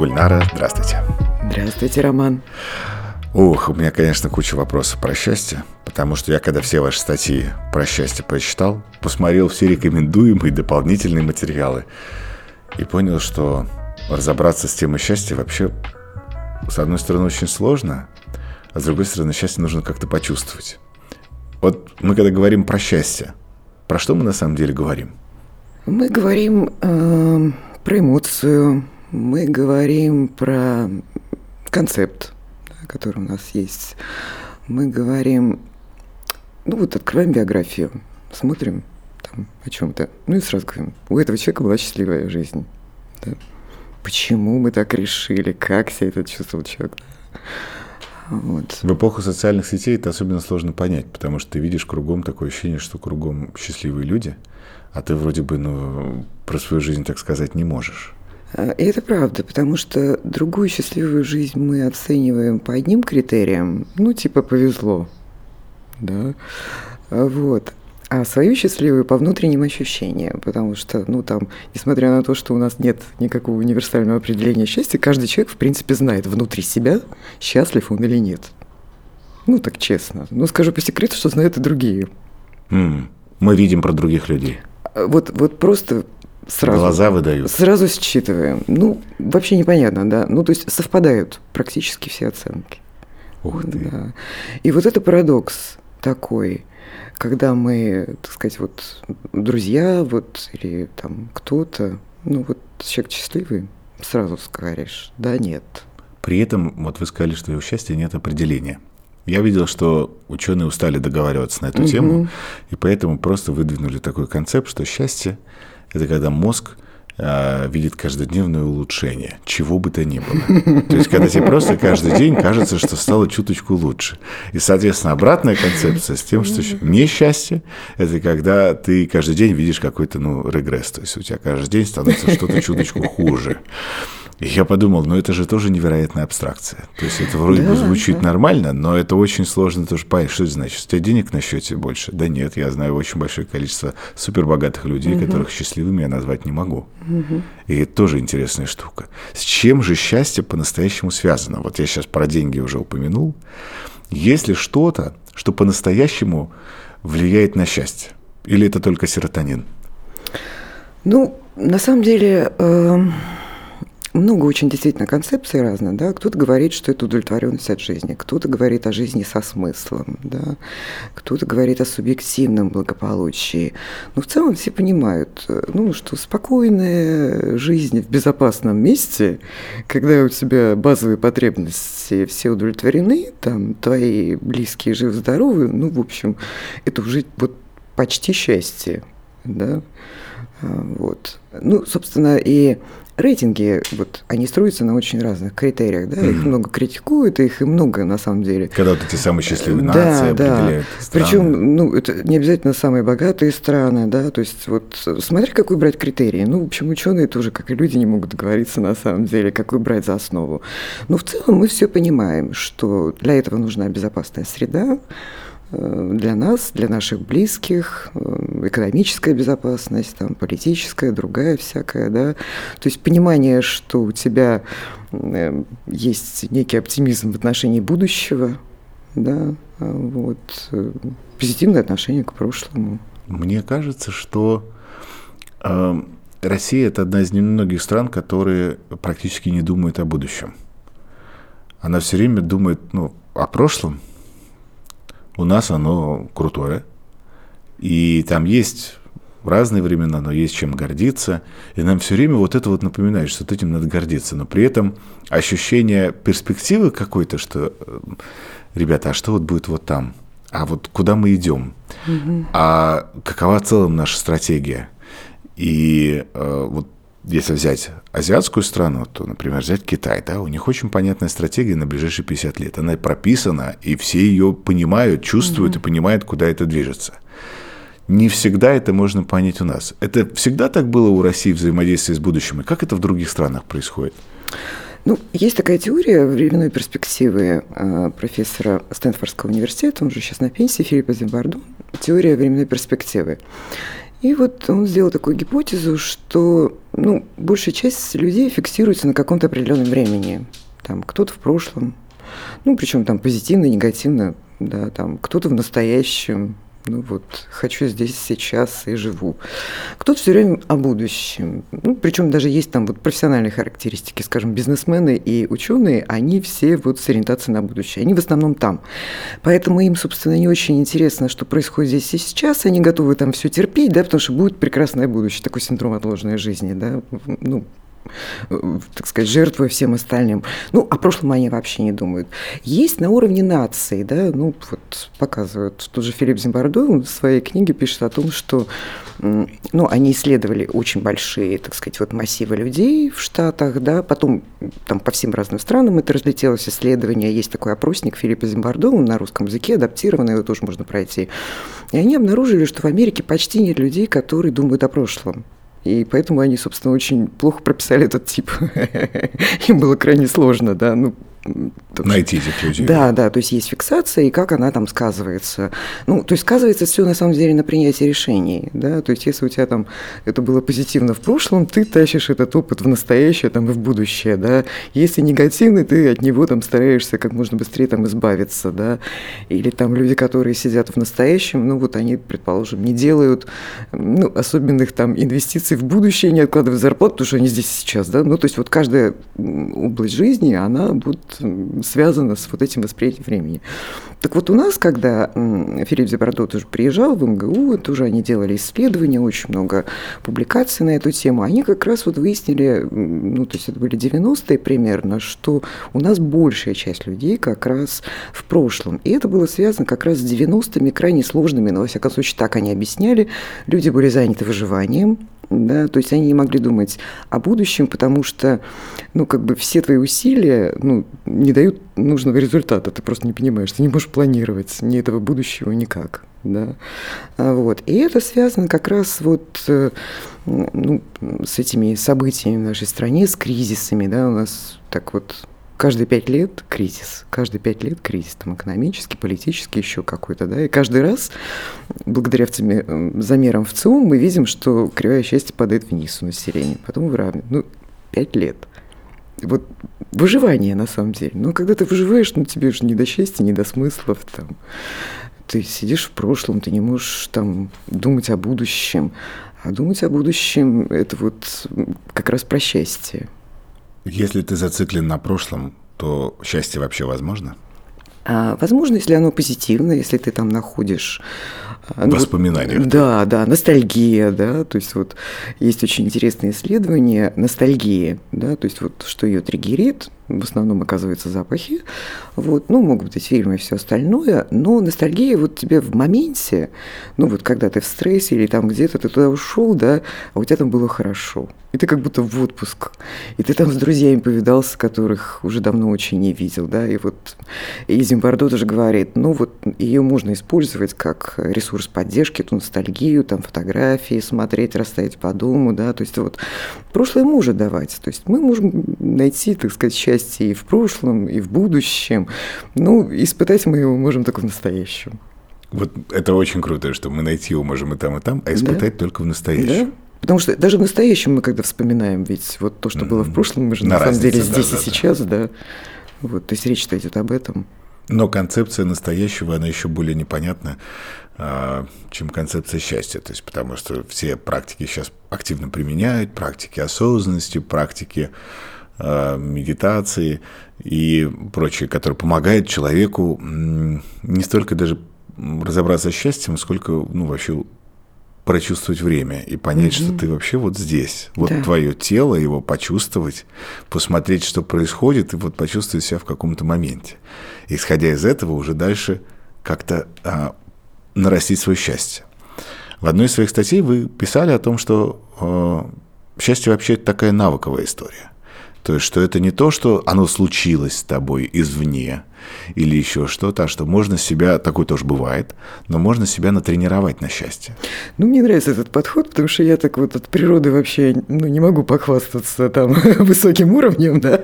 Гульнара, здравствуйте. Здравствуйте, Роман. Ух, у меня, конечно, куча вопросов про счастье, потому что я, когда все ваши статьи про счастье прочитал, посмотрел все рекомендуемые дополнительные материалы и понял, что разобраться с темой счастья вообще, с одной стороны, очень сложно, а с другой стороны, счастье нужно как-то почувствовать. Вот мы когда говорим про счастье, про что мы на самом деле говорим? Мы говорим э, про эмоцию, мы говорим про концепт, который у нас есть. Мы говорим, ну вот открываем биографию, смотрим там о чем-то, ну и сразу говорим, у этого человека была счастливая жизнь. Да? Почему мы так решили, как себя этот чувствовал человек? Вот. В эпоху социальных сетей это особенно сложно понять, потому что ты видишь кругом такое ощущение, что кругом счастливые люди, а ты вроде бы ну, про свою жизнь так сказать не можешь. А, и это правда, потому что другую счастливую жизнь мы оцениваем по одним критериям, ну, типа повезло, да, а вот. А свою счастливую по внутренним ощущениям, потому что, ну, там, несмотря на то, что у нас нет никакого универсального определения счастья, каждый человек, в принципе, знает внутри себя, счастлив он или нет. Ну, так честно. Ну, скажу по секрету, что знают и другие. Mm. Мы видим про других людей. А, вот, вот просто сразу. Глаза выдают. Сразу считываем. Ну, вообще непонятно, да. Ну, то есть совпадают практически все оценки. Ух ты. Да. И вот это парадокс такой, когда мы, так сказать, вот друзья, вот, или там кто-то, ну, вот человек счастливый, сразу скажешь, да, нет. При этом, вот вы сказали, что у счастья нет определения. Я видел, что ученые устали договариваться на эту угу. тему, и поэтому просто выдвинули такой концепт, что счастье это когда мозг э, видит каждодневное улучшение, чего бы то ни было. То есть, когда тебе просто каждый день кажется, что стало чуточку лучше. И, соответственно, обратная концепция с тем, что несчастье – это когда ты каждый день видишь какой-то ну, регресс. То есть, у тебя каждый день становится что-то чуточку хуже. И я подумал, ну это же тоже невероятная абстракция. То есть это вроде да, бы звучит да. нормально, но это очень сложно тоже понять, что это значит. У тебя денег на счете больше? Да нет, я знаю очень большое количество супербогатых людей, угу. которых счастливыми я назвать не могу. Угу. И это тоже интересная штука. С чем же счастье по-настоящему связано? Вот я сейчас про деньги уже упомянул. Есть ли что-то, что по-настоящему влияет на счастье? Или это только серотонин? Ну, на самом деле... Э много очень действительно концепций разных, да, кто-то говорит, что это удовлетворенность от жизни, кто-то говорит о жизни со смыслом, да, кто-то говорит о субъективном благополучии. Но в целом все понимают, ну, что спокойная жизнь в безопасном месте, когда у тебя базовые потребности все удовлетворены, там, твои близкие живы-здоровы, ну, в общем, это уже вот почти счастье, да, а, вот. Ну, собственно, и рейтинги, вот, они строятся на очень разных критериях, да, mm-hmm. их много критикуют, их и много на самом деле. Когда вот эти самые счастливые нации да, определяют да. Страны. Причем, ну, это не обязательно самые богатые страны, да, то есть вот смотри, какой брать критерий. Ну, в общем, ученые тоже, как и люди, не могут договориться на самом деле, какой брать за основу. Но в целом мы все понимаем, что для этого нужна безопасная среда, для нас, для наших близких, э, экономическая безопасность, там, политическая, другая всякая, да. То есть понимание, что у тебя э, есть некий оптимизм в отношении будущего, да, вот, позитивное отношение к прошлому. Мне кажется, что э, Россия это одна из немногих стран, которые практически не думают о будущем. Она все время думает ну, о прошлом, у нас оно крутое. И там есть в разные времена, но есть чем гордиться. И нам все время вот это вот напоминает, что этим надо гордиться. Но при этом ощущение перспективы какой-то, что, э, ребята, а что вот будет вот там? А вот куда мы идем? Угу. А какова в целом наша стратегия? И э, вот если взять азиатскую страну, то, например, взять Китай, да, у них очень понятная стратегия на ближайшие 50 лет. Она прописана, и все ее понимают, чувствуют mm-hmm. и понимают, куда это движется. Не всегда это можно понять у нас. Это всегда так было у России взаимодействие с будущим, и как это в других странах происходит? Ну, есть такая теория временной перспективы э, профессора Стэнфордского университета, он же сейчас на пенсии, Филиппа Зимбарду, теория временной перспективы. И вот он сделал такую гипотезу, что ну, большая часть людей фиксируется на каком-то определенном времени. Там кто-то в прошлом, ну, причем там позитивно, негативно, да, там кто-то в настоящем, ну вот, хочу здесь сейчас и живу. Кто-то все время о будущем. Ну, причем даже есть там вот профессиональные характеристики, скажем, бизнесмены и ученые, они все вот с ориентацией на будущее. Они в основном там. Поэтому им, собственно, не очень интересно, что происходит здесь и сейчас. Они готовы там все терпеть, да, потому что будет прекрасное будущее, такой синдром отложенной жизни, да. Ну, так сказать, жертвуя всем остальным. Ну, о прошлом они вообще не думают. Есть на уровне нации, да, ну, вот показывают, тот же Филипп Зимбардо в своей книге пишет о том, что, ну, они исследовали очень большие, так сказать, вот массивы людей в Штатах, да, потом там по всем разным странам это разлетелось исследование, есть такой опросник Филиппа Зимбардо, на русском языке адаптированный, его тоже можно пройти. И они обнаружили, что в Америке почти нет людей, которые думают о прошлом. И поэтому они, собственно, очень плохо прописали этот тип. Им было крайне сложно, да, ну, Найти этих людей. Да, да, то есть есть фиксация, и как она там сказывается. Ну, то есть сказывается все на самом деле на принятии решений, да, то есть если у тебя там это было позитивно в прошлом, ты тащишь этот опыт в настоящее там и в будущее, да. Если негативный, ты от него там стараешься как можно быстрее там избавиться, да. Или там люди, которые сидят в настоящем, ну вот они, предположим, не делают ну, особенных там инвестиций в будущее, не откладывают зарплату, потому что они здесь сейчас, да. Ну, то есть вот каждая область жизни, она будет связано с вот этим восприятием времени. Так вот у нас, когда Филипп Зебардо тоже приезжал в МГУ, тоже они делали исследования, очень много публикаций на эту тему, они как раз вот выяснили, ну, то есть это были 90-е примерно, что у нас большая часть людей как раз в прошлом. И это было связано как раз с 90-ми, крайне сложными, но, во всяком случае, так они объясняли. Люди были заняты выживанием, да, то есть они не могли думать о будущем, потому что, ну, как бы все твои усилия, ну, не дают нужного результата, ты просто не понимаешь, ты не можешь планировать ни этого будущего никак, да, а вот, и это связано как раз вот э, ну, с этими событиями в нашей стране, с кризисами, да, у нас так вот каждые пять лет кризис, каждые пять лет кризис, там экономический, политический, еще какой-то, да, и каждый раз, благодаря замерам в ЦИУМ, мы видим, что кривая счастья падает вниз у населения, потом выравнивает, ну, пять лет. Вот выживание, на самом деле. Но когда ты выживаешь, ну, тебе же не до счастья, не до смыслов, там, ты сидишь в прошлом, ты не можешь там думать о будущем, а думать о будущем – это вот как раз про счастье. Если ты зациклен на прошлом, то счастье вообще возможно? А, возможно, если оно позитивно, если ты там находишь а, ну, воспоминания. Вот, да, да, ностальгия, да, то есть вот есть очень интересные исследования ностальгии, да, то есть вот что ее триггерит, в основном оказываются запахи, вот, ну, могут быть фильмы и все остальное, но ностальгия вот тебе в моменте, ну, вот когда ты в стрессе или там где-то ты туда ушел, да, а у тебя там было хорошо, и ты как будто в отпуск, и ты там с друзьями повидался, которых уже давно очень не видел, да, и вот и Зимбардо тоже говорит, ну, вот ее можно использовать как ресурс поддержки, эту ностальгию, там, фотографии смотреть, расставить по дому, да, то есть вот прошлое может давать, то есть мы можем найти, так сказать, счастье счастье и в прошлом, и в будущем. Ну, испытать мы его можем только в настоящем. Вот это очень круто, что мы найти его можем и там, и там, а испытать да? только в настоящем. Да? Потому что даже в настоящем мы когда вспоминаем, ведь вот то, что было в прошлом, мы же на, на самом деле здесь да, и да, сейчас, да. Вот, то есть речь-то идет об этом. Но концепция настоящего, она еще более непонятна, а, чем концепция счастья. То есть, потому что все практики сейчас активно применяют, практики осознанности, практики медитации и прочее, которые помогают человеку не столько даже разобраться с счастьем, сколько ну, вообще прочувствовать время и понять, mm-hmm. что ты вообще вот здесь. Вот да. твое тело, его почувствовать, посмотреть, что происходит, и вот почувствовать себя в каком-то моменте. Исходя из этого, уже дальше как-то а, нарастить свое счастье. В одной из своих статей вы писали о том, что а, счастье вообще такая навыковая история. То есть, что это не то, что оно случилось с тобой извне, или еще что-то, а что можно себя, такое тоже бывает, но можно себя натренировать на счастье. Ну, мне нравится этот подход, потому что я так вот от природы вообще ну, не могу похвастаться там высоким уровнем, да.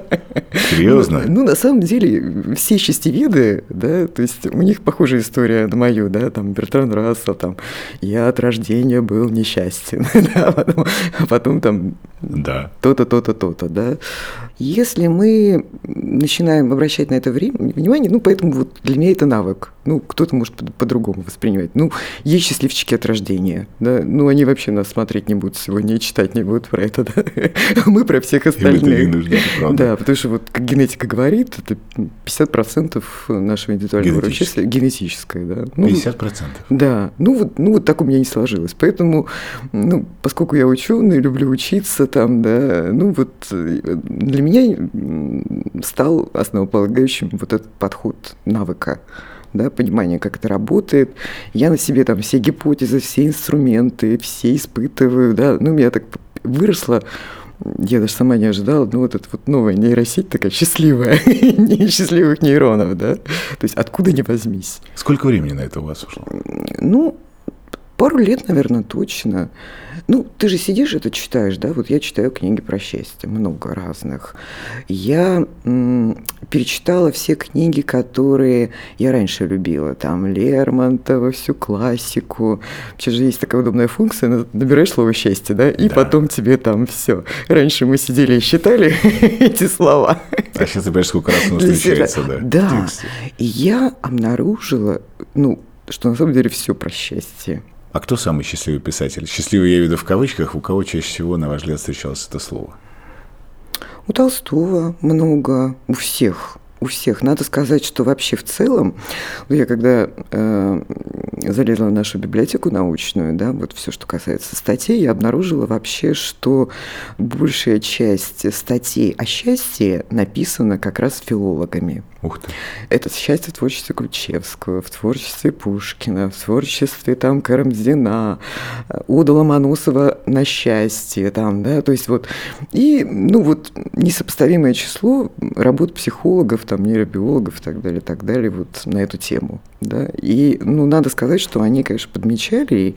Серьезно? Ну, ну, на самом деле, все счастьеведы, да, то есть у них похожая история на мою, да, там Бертран Рассел, там, я от рождения был несчастен, да, потом, а потом там да. то-то, то-то, то-то, да. Если мы начинаем обращать на это время, внимание, ну, поэтому вот для меня это навык. Ну, кто-то может по-другому воспринимать. Ну, есть счастливчики от рождения, да, ну, они вообще нас смотреть не будут сегодня и читать не будут про это, да. Мы про всех остальных. не нужно, да, потому что вот как генетика говорит, это 50% нашего индивидуального счастья генетическое, да. Ну, 50%? Да, ну вот, ну вот так у меня не сложилось. Поэтому, ну, поскольку я ученый, люблю учиться там, да, ну вот для меня стал основополагающим вот этот подход навыка да, понимание, как это работает. Я на себе там все гипотезы, все инструменты, все испытываю, да, ну, меня так выросло, я даже сама не ожидала, ну, вот эта вот новая нейросеть такая счастливая, счастливых нейронов, да, то есть откуда не возьмись. Сколько времени на это у вас ушло? Ну, Пару лет, наверное, точно. Ну, ты же сидишь это читаешь, да? Вот я читаю книги про счастье, много разных. Я м, перечитала все книги, которые я раньше любила. Там Лермонтова, всю классику. Вообще же есть такая удобная функция, набираешь слово счастье, да? И да. потом тебе там все. Раньше мы сидели и считали эти слова. А сейчас ты понимаешь, сколько раз оно встречается, да? Да. И я обнаружила, ну, что на самом деле все про счастье. А кто самый счастливый писатель? Счастливый я веду в кавычках, у кого чаще всего, на ваш взгляд, встречалось это слово? У Толстого много, у всех у всех. Надо сказать, что вообще в целом, я когда э, залезла в нашу библиотеку научную, да, вот все, что касается статей, я обнаружила вообще, что большая часть статей о счастье написана как раз филологами. Ух ты. Это счастье в творчестве Ключевского, в творчестве Пушкина, в творчестве там Карамзина, Ода Ломоносова на счастье, там, да, то есть вот, и, ну вот, несопоставимое число работ психологов, там, нейробиологов и так далее, так далее, вот на эту тему. Да? И ну, надо сказать, что они, конечно, подмечали, и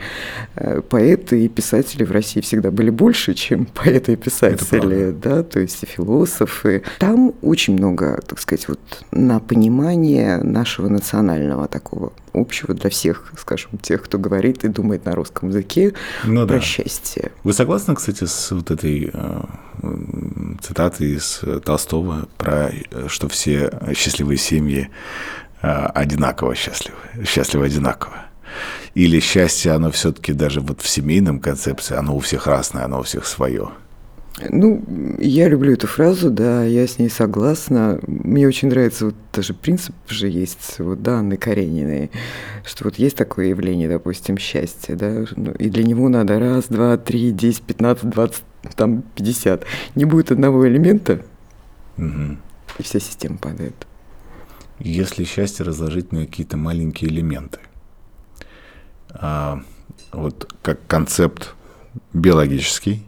э, поэты и писатели в России всегда были больше, чем поэты и писатели, да, то есть и философы. Там очень много, так сказать, вот на понимание нашего национального такого общего для всех, скажем, тех, кто говорит и думает на русском языке ну, про да. счастье. Вы согласны, кстати, с вот этой э, цитатой из Толстого про э, что все счастливые семьи э, одинаково счастливы, счастливы одинаково? Или счастье, оно все-таки даже вот в семейном концепции, оно у всех разное, оно у всех свое? Ну, я люблю эту фразу, да, я с ней согласна. Мне очень нравится вот даже принцип же есть, вот, да, Анны Карениной, что вот есть такое явление, допустим, счастье, да, ну, и для него надо раз, два, три, десять, пятнадцать, двадцать, там, пятьдесят. Не будет одного элемента, угу. и вся система падает. Если счастье разложить на какие-то маленькие элементы, а, вот как концепт биологический,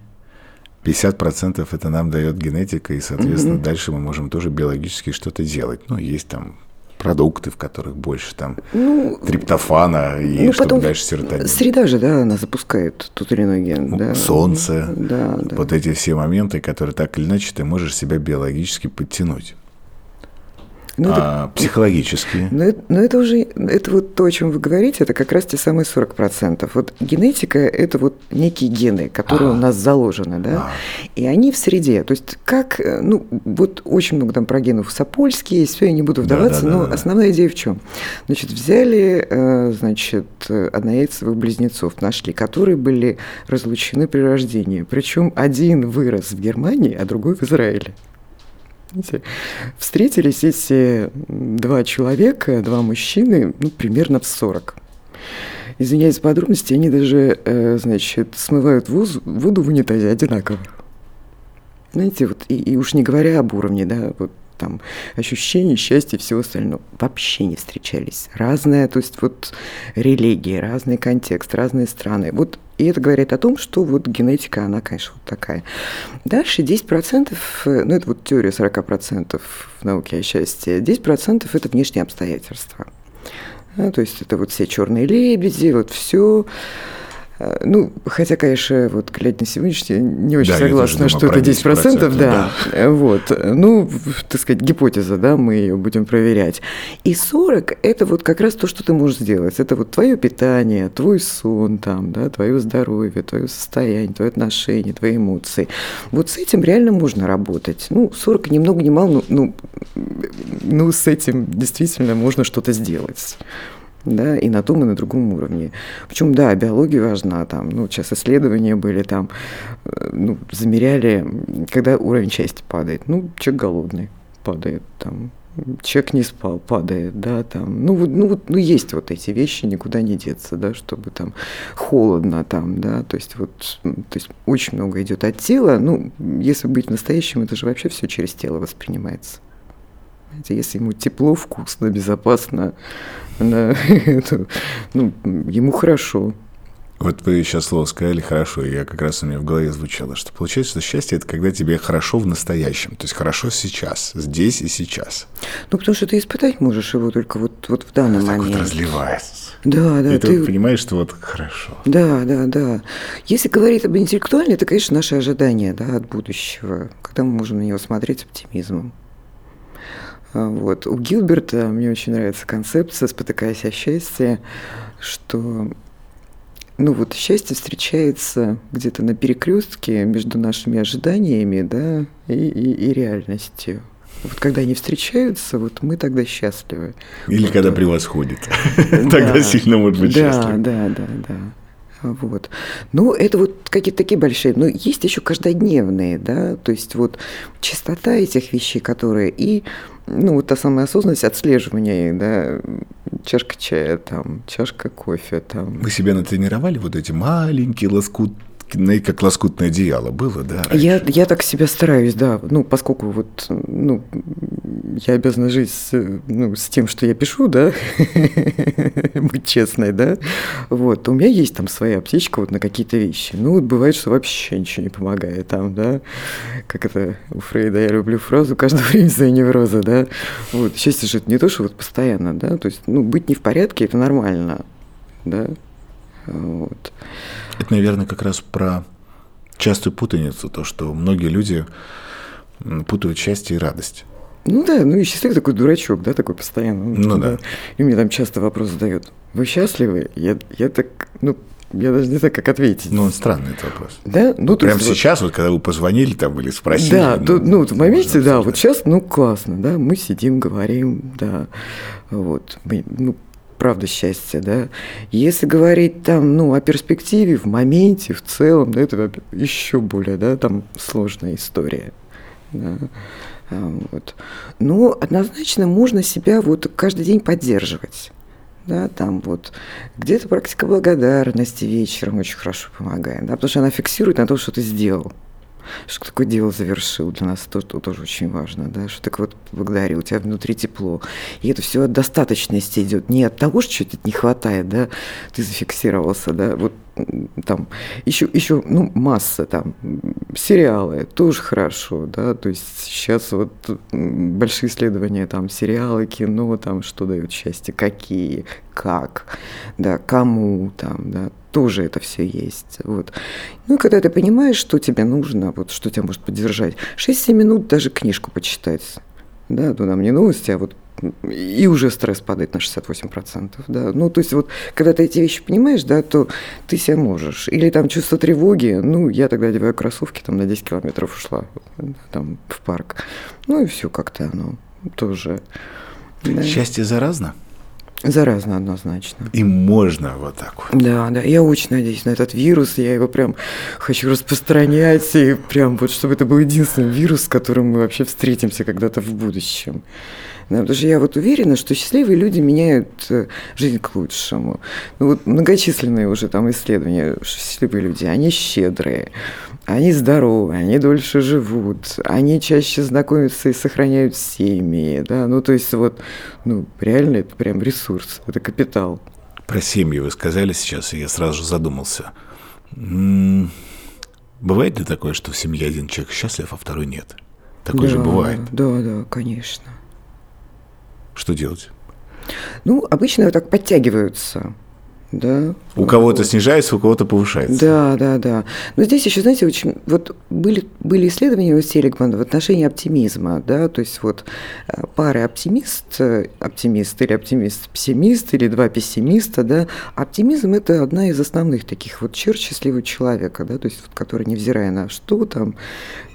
50% это нам дает генетика, и, соответственно, угу. дальше мы можем тоже биологически что-то делать. Ну, есть там продукты, в которых больше там ну, триптофана и ну, чтобы дальше серотонин. Среда же, да, она запускает тот или иной ген. Ну, да. Солнце, да, да. вот эти все моменты, которые так или иначе ты можешь себя биологически подтянуть. Ну, а, это, психологические. Но, ну, но это уже, это вот то, о чем вы говорите, это как раз те самые 40%. Вот генетика – это вот некие гены, которые а. у нас заложены, да, а. и они в среде. То есть как, ну, вот очень много там про генов Сапольские, все, я не буду вдаваться, да, да, но да, основная идея в чем? Значит, взяли, э, значит, однояйцевых близнецов, нашли, которые были разлучены при рождении. Причем один вырос в Германии, а другой в Израиле. Встретились эти два человека, два мужчины, ну, примерно в 40. Извиняюсь за подробности, они даже, э, значит, смывают воз, воду в унитазе одинаково. Знаете, вот, и, и уж не говоря об уровне, да, вот там ощущений, счастья и всего остального. Вообще не встречались. Разная, то есть вот религии, разный контекст, разные страны. Вот и это говорит о том, что вот генетика, она, конечно, вот такая. Дальше 10%, ну это вот теория 40% в науке о счастье, 10% это внешние обстоятельства. Да, то есть это вот все черные лебеди, вот все. А, ну, хотя, конечно, вот глядя на сегодняшний, не очень да, согласна, что это 10%, 10% да. да. Вот. Ну, так сказать, гипотеза, да, мы ее будем проверять. И 40 – это вот как раз то, что ты можешь сделать. Это вот твое питание, твой сон, там, да, твое здоровье, твое состояние, твои отношения, твои эмоции. Вот с этим реально можно работать. Ну, 40 ни много ни мало, ну, ну, ну с этим действительно можно что-то сделать да, и на том, и на другом уровне. Причем, да, биология важна, там, ну, сейчас исследования были, там, э, ну, замеряли, когда уровень счастья падает. Ну, человек голодный падает, там, человек не спал, падает, да, там, ну, ну, ну, есть вот эти вещи, никуда не деться, да, чтобы там холодно там, да, то есть вот, то есть очень много идет от тела, ну, если быть настоящим, это же вообще все через тело воспринимается. Если ему тепло, вкусно, безопасно, да, это, ну, ему хорошо. Вот вы сейчас слово сказали «хорошо», и я как раз у меня в голове звучало, что получается, что счастье – это когда тебе хорошо в настоящем, то есть хорошо сейчас, здесь и сейчас. Ну, потому что ты испытать можешь его только вот, вот в данный так момент. вот разливается. Да, да. И ты, ты понимаешь, что вот хорошо. Да, да, да. Если говорить об интеллектуальном, это, конечно, наши ожидания да, от будущего, когда мы можем на него смотреть с оптимизмом. А, вот. У Гилберта мне очень нравится концепция «спотыкаясь о счастье», что ну вот счастье встречается где-то на перекрестке между нашими ожиданиями да, и, и, и реальностью. Вот когда они встречаются, вот мы тогда счастливы. Или вот. когда превосходит. Тогда сильно может быть счастливы. Да, да, да, да. Вот. Ну, это вот какие-то такие большие. Но есть еще каждодневные, да, то есть вот чистота этих вещей, которые и ну, вот та самая осознанность отслеживания, да, чашка чая, там, чашка кофе, там. Вы себя натренировали вот эти маленькие лоскут как лоскутное одеяло было, да? Я, я так себя стараюсь, да. Ну, поскольку вот, ну, я обязана жить с, ну, с тем, что я пишу, да, быть честной, да. Вот, у меня есть там своя аптечка вот на какие-то вещи. Ну, вот бывает, что вообще ничего не помогает там, да. Как это у Фрейда, я люблю фразу, каждое время свои неврозы, да. Вот, счастье же это не то, что вот постоянно, да. То есть, ну, быть не в порядке, это нормально, да. Вот. Это, наверное, как раз про частую путаницу, то, что многие люди путают счастье и радость. Ну да, ну и счастливый такой дурачок, да, такой постоянно. Ну да. да. И мне там часто вопрос задают, вы счастливы? Я, я так, ну, я даже не знаю, как ответить. Ну, он странный этот вопрос. Да? Ну, Прямо есть, сейчас, вот, когда вы позвонили там или спросили. Да, ну, то, ну в моменте, да, вот сейчас, ну, классно, да, мы сидим, говорим, да, вот, мы, ну, правда счастье, да. Если говорить там, ну, о перспективе, в моменте, в целом, да, это еще более, да, там сложная история. Да. А, вот. Но однозначно можно себя вот каждый день поддерживать. Да, там вот где-то практика благодарности вечером очень хорошо помогает, да, потому что она фиксирует на то, что ты сделал что такое дело завершил, для нас? Это тоже очень важно, да, что так вот благодарю, у тебя внутри тепло. И это все от достаточности идет, не от того, что чего-то не хватает, да, ты зафиксировался, да, вот там еще, еще ну, масса там сериалы тоже хорошо, да, то есть сейчас вот большие исследования там сериалы, кино, там что дают счастье, какие, как, да, кому там, да, тоже это все есть. Вот. Ну, и когда ты понимаешь, что тебе нужно, вот, что тебя может поддержать, 6-7 минут даже книжку почитать. Да, ну, там не новости, а вот и уже стресс падает на 68%. Да. Ну, то есть вот, когда ты эти вещи понимаешь, да, то ты себя можешь. Или там чувство тревоги, ну, я тогда одеваю кроссовки, там на 10 километров ушла там, в парк. Ну, и все как-то оно тоже. Да. Счастье заразно? Заразно однозначно. И можно вот так вот. Да, да. Я очень надеюсь на этот вирус. Я его прям хочу распространять. И прям вот, чтобы это был единственный вирус, с которым мы вообще встретимся когда-то в будущем. Да, потому что я вот уверена, что счастливые люди меняют э, жизнь к лучшему. Ну, вот многочисленные уже там исследования, что счастливые люди, они щедрые, они здоровы, они дольше живут, они чаще знакомятся и сохраняют семьи, да, ну, то есть вот, ну, реально это прям ресурс, это капитал. Про семьи вы сказали сейчас, и я сразу же задумался. Бывает ли такое, что в семье один человек счастлив, а второй нет? Такое да, же бывает. Да, да, конечно. Что делать? Ну, обычно так подтягиваются да. У кого-то снижается, у кого-то повышается. Да, да, да. Но здесь еще, знаете, очень вот были, были исследования у Селигмана в отношении оптимизма, да, то есть вот э, пары оптимист, э, оптимист или оптимист-пессимист, или два пессимиста, да, оптимизм – это одна из основных таких вот черт счастливого человека, да, то есть вот, который, невзирая на что там,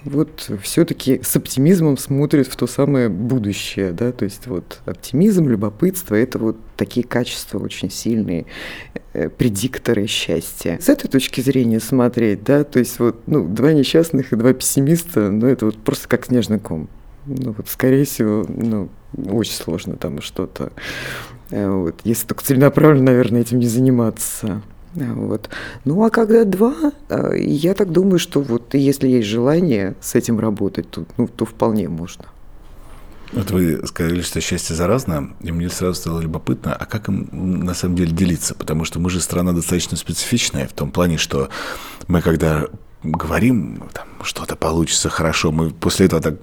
вот все-таки с оптимизмом смотрит в то самое будущее, да, то есть вот оптимизм, любопытство – это вот такие качества очень сильные, э, предикторы счастья. С этой точки зрения смотреть, да, то есть вот, ну, два несчастных и два пессимиста, ну, это вот просто как снежный ком. Ну, вот, скорее всего, ну, очень сложно там что-то. Э, вот. Если только целенаправленно, наверное, этим не заниматься. Вот. Ну а когда два, э, я так думаю, что вот если есть желание с этим работать, то, ну, то вполне можно. Вот вы сказали, что счастье заразно, и мне сразу стало любопытно, а как им на самом деле делиться? Потому что мы же страна достаточно специфичная в том плане, что мы когда говорим, там, что-то получится хорошо, мы после этого так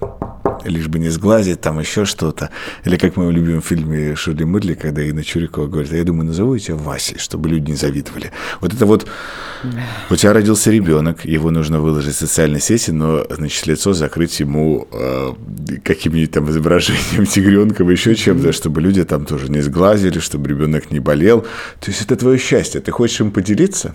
лишь бы не сглазить, там еще что-то. Или как в моем любимом фильме Ширли Мырли, когда Инна Чурикова говорит, а я думаю, назову тебя Васей, чтобы люди не завидовали. Вот это вот, у тебя родился ребенок, его нужно выложить в социальные сети, но, значит, лицо закрыть ему э, каким-нибудь там изображением тигренка, еще чем-то, чтобы люди там тоже не сглазили, чтобы ребенок не болел. То есть это твое счастье. Ты хочешь им поделиться?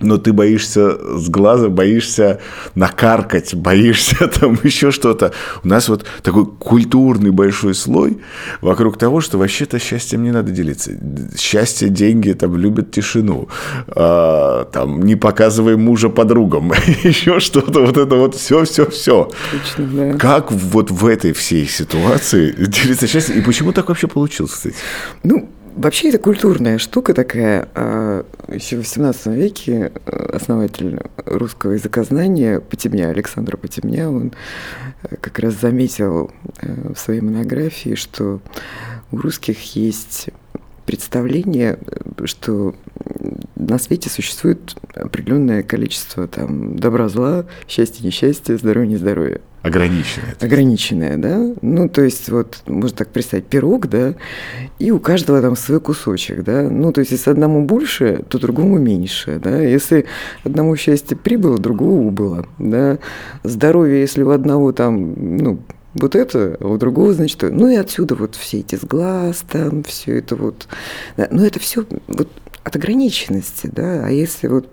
Но ты боишься с глаза, боишься накаркать, боишься там еще что-то. У нас вот такой культурный большой слой вокруг того, что вообще-то счастьем не надо делиться. Счастье, деньги, там, любят тишину. А, там, не показывай мужа подругам. еще что-то, вот это вот все, все, все. Точно, да. Как вот в этой всей ситуации делиться счастьем? И почему так вообще получилось, кстати? Ну, Вообще это культурная штука такая. А, Еще в XVIII веке э, основатель русского языкознания Потемня, Александр Потемня, он э, как раз заметил э, в своей монографии, что у русских есть представление, что на свете существует определенное количество там добра, зла, счастья, несчастья, здоровья, нездоровья. Ограниченное. Ограниченное, да. Ну, то есть, вот, можно так представить, пирог, да, и у каждого там свой кусочек, да. Ну, то есть, если одному больше, то другому меньше, да. Если одному счастье прибыло, другого убыло, да. Здоровье, если у одного там, ну, вот это, а у другого, значит, ну и отсюда вот все эти сглаз, там, все это вот, да, ну это все вот от ограниченности, да, а если вот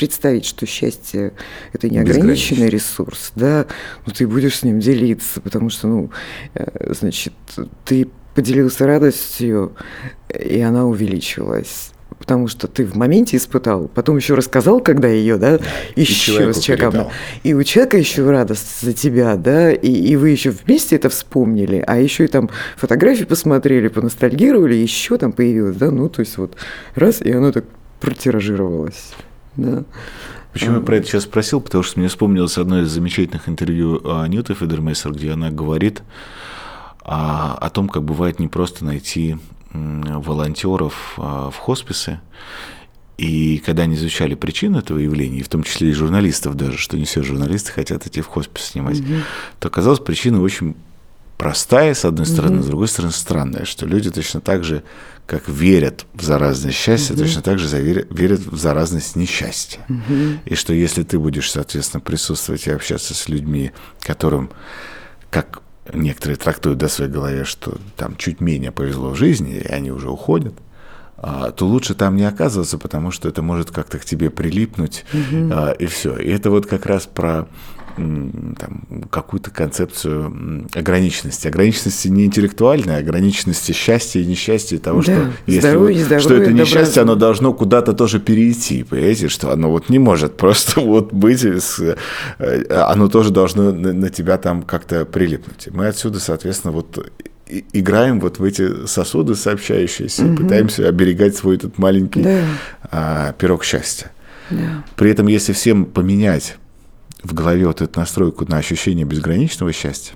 представить, что счастье – это неограниченный ресурс, да, ну ты будешь с ним делиться, потому что, ну, э, значит, ты поделился радостью, и она увеличилась потому что ты в моменте испытал, потом еще рассказал, когда ее, да, да еще с человеком. Передал. И у человека еще радость за тебя, да, и, и вы еще вместе это вспомнили, а еще и там фотографии посмотрели, поностальгировали, еще там появилось, да, ну, то есть вот раз, и оно так протиражировалось, да. Почему я про это сейчас спросил? Потому что мне вспомнилось одно из замечательных интервью Ньюты Федермейсер, где она говорит о, о том, как бывает непросто найти волонтеров а, в хосписы. И когда они изучали причины этого явления, и в том числе и журналистов даже, что не все журналисты хотят идти в хоспис снимать, угу. то оказалось причина очень простая, с одной стороны, угу. с другой стороны, странная, что люди точно так же, как верят в заразность счастья, угу. точно так же верят в заразность несчастья. Угу. И что если ты будешь, соответственно, присутствовать и общаться с людьми, которым, как некоторые трактуют до своей голове, что там чуть менее повезло в жизни, и они уже уходят, а, то лучше там не оказываться, потому что это может как-то к тебе прилипнуть, угу. и все. И это вот как раз про какую-то концепцию ограниченности. Ограниченности не интеллектуальной, а ограниченности счастья и несчастья того, да, что, если здоровье, здоровье, что это несчастье, оно должно куда-то тоже перейти, понимаете, что оно вот не может просто вот быть, э, оно тоже должно на, на тебя там как-то прилипнуть. Мы отсюда, соответственно, вот играем вот в эти сосуды сообщающиеся, угу. пытаемся оберегать свой этот маленький да. а, пирог счастья. Да. При этом, если всем поменять в голове вот эту настройку на ощущение безграничного счастья,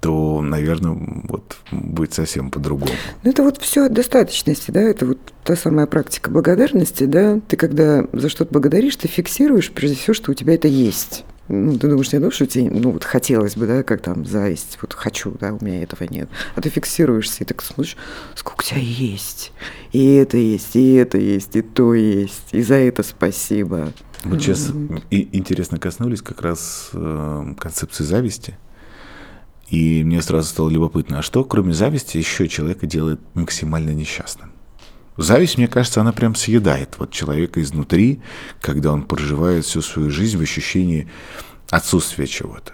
то, наверное, вот будет совсем по-другому. Ну, это вот все от достаточности, да, это вот та самая практика благодарности, да, ты когда за что-то благодаришь, ты фиксируешь, прежде всего, что у тебя это есть. Ну, ты думаешь, не то, что тебе, ну, вот хотелось бы, да, как там зависть, вот хочу, да, у меня этого нет. А ты фиксируешься и так смотришь, сколько у тебя есть. И это есть, и это есть, и то есть, и за это спасибо. Вот сейчас и интересно коснулись как раз э, концепции зависти. И мне сразу стало любопытно, а что, кроме зависти, еще человека делает максимально несчастным? Зависть, мне кажется, она прям съедает вот человека изнутри, когда он проживает всю свою жизнь в ощущении отсутствия чего-то.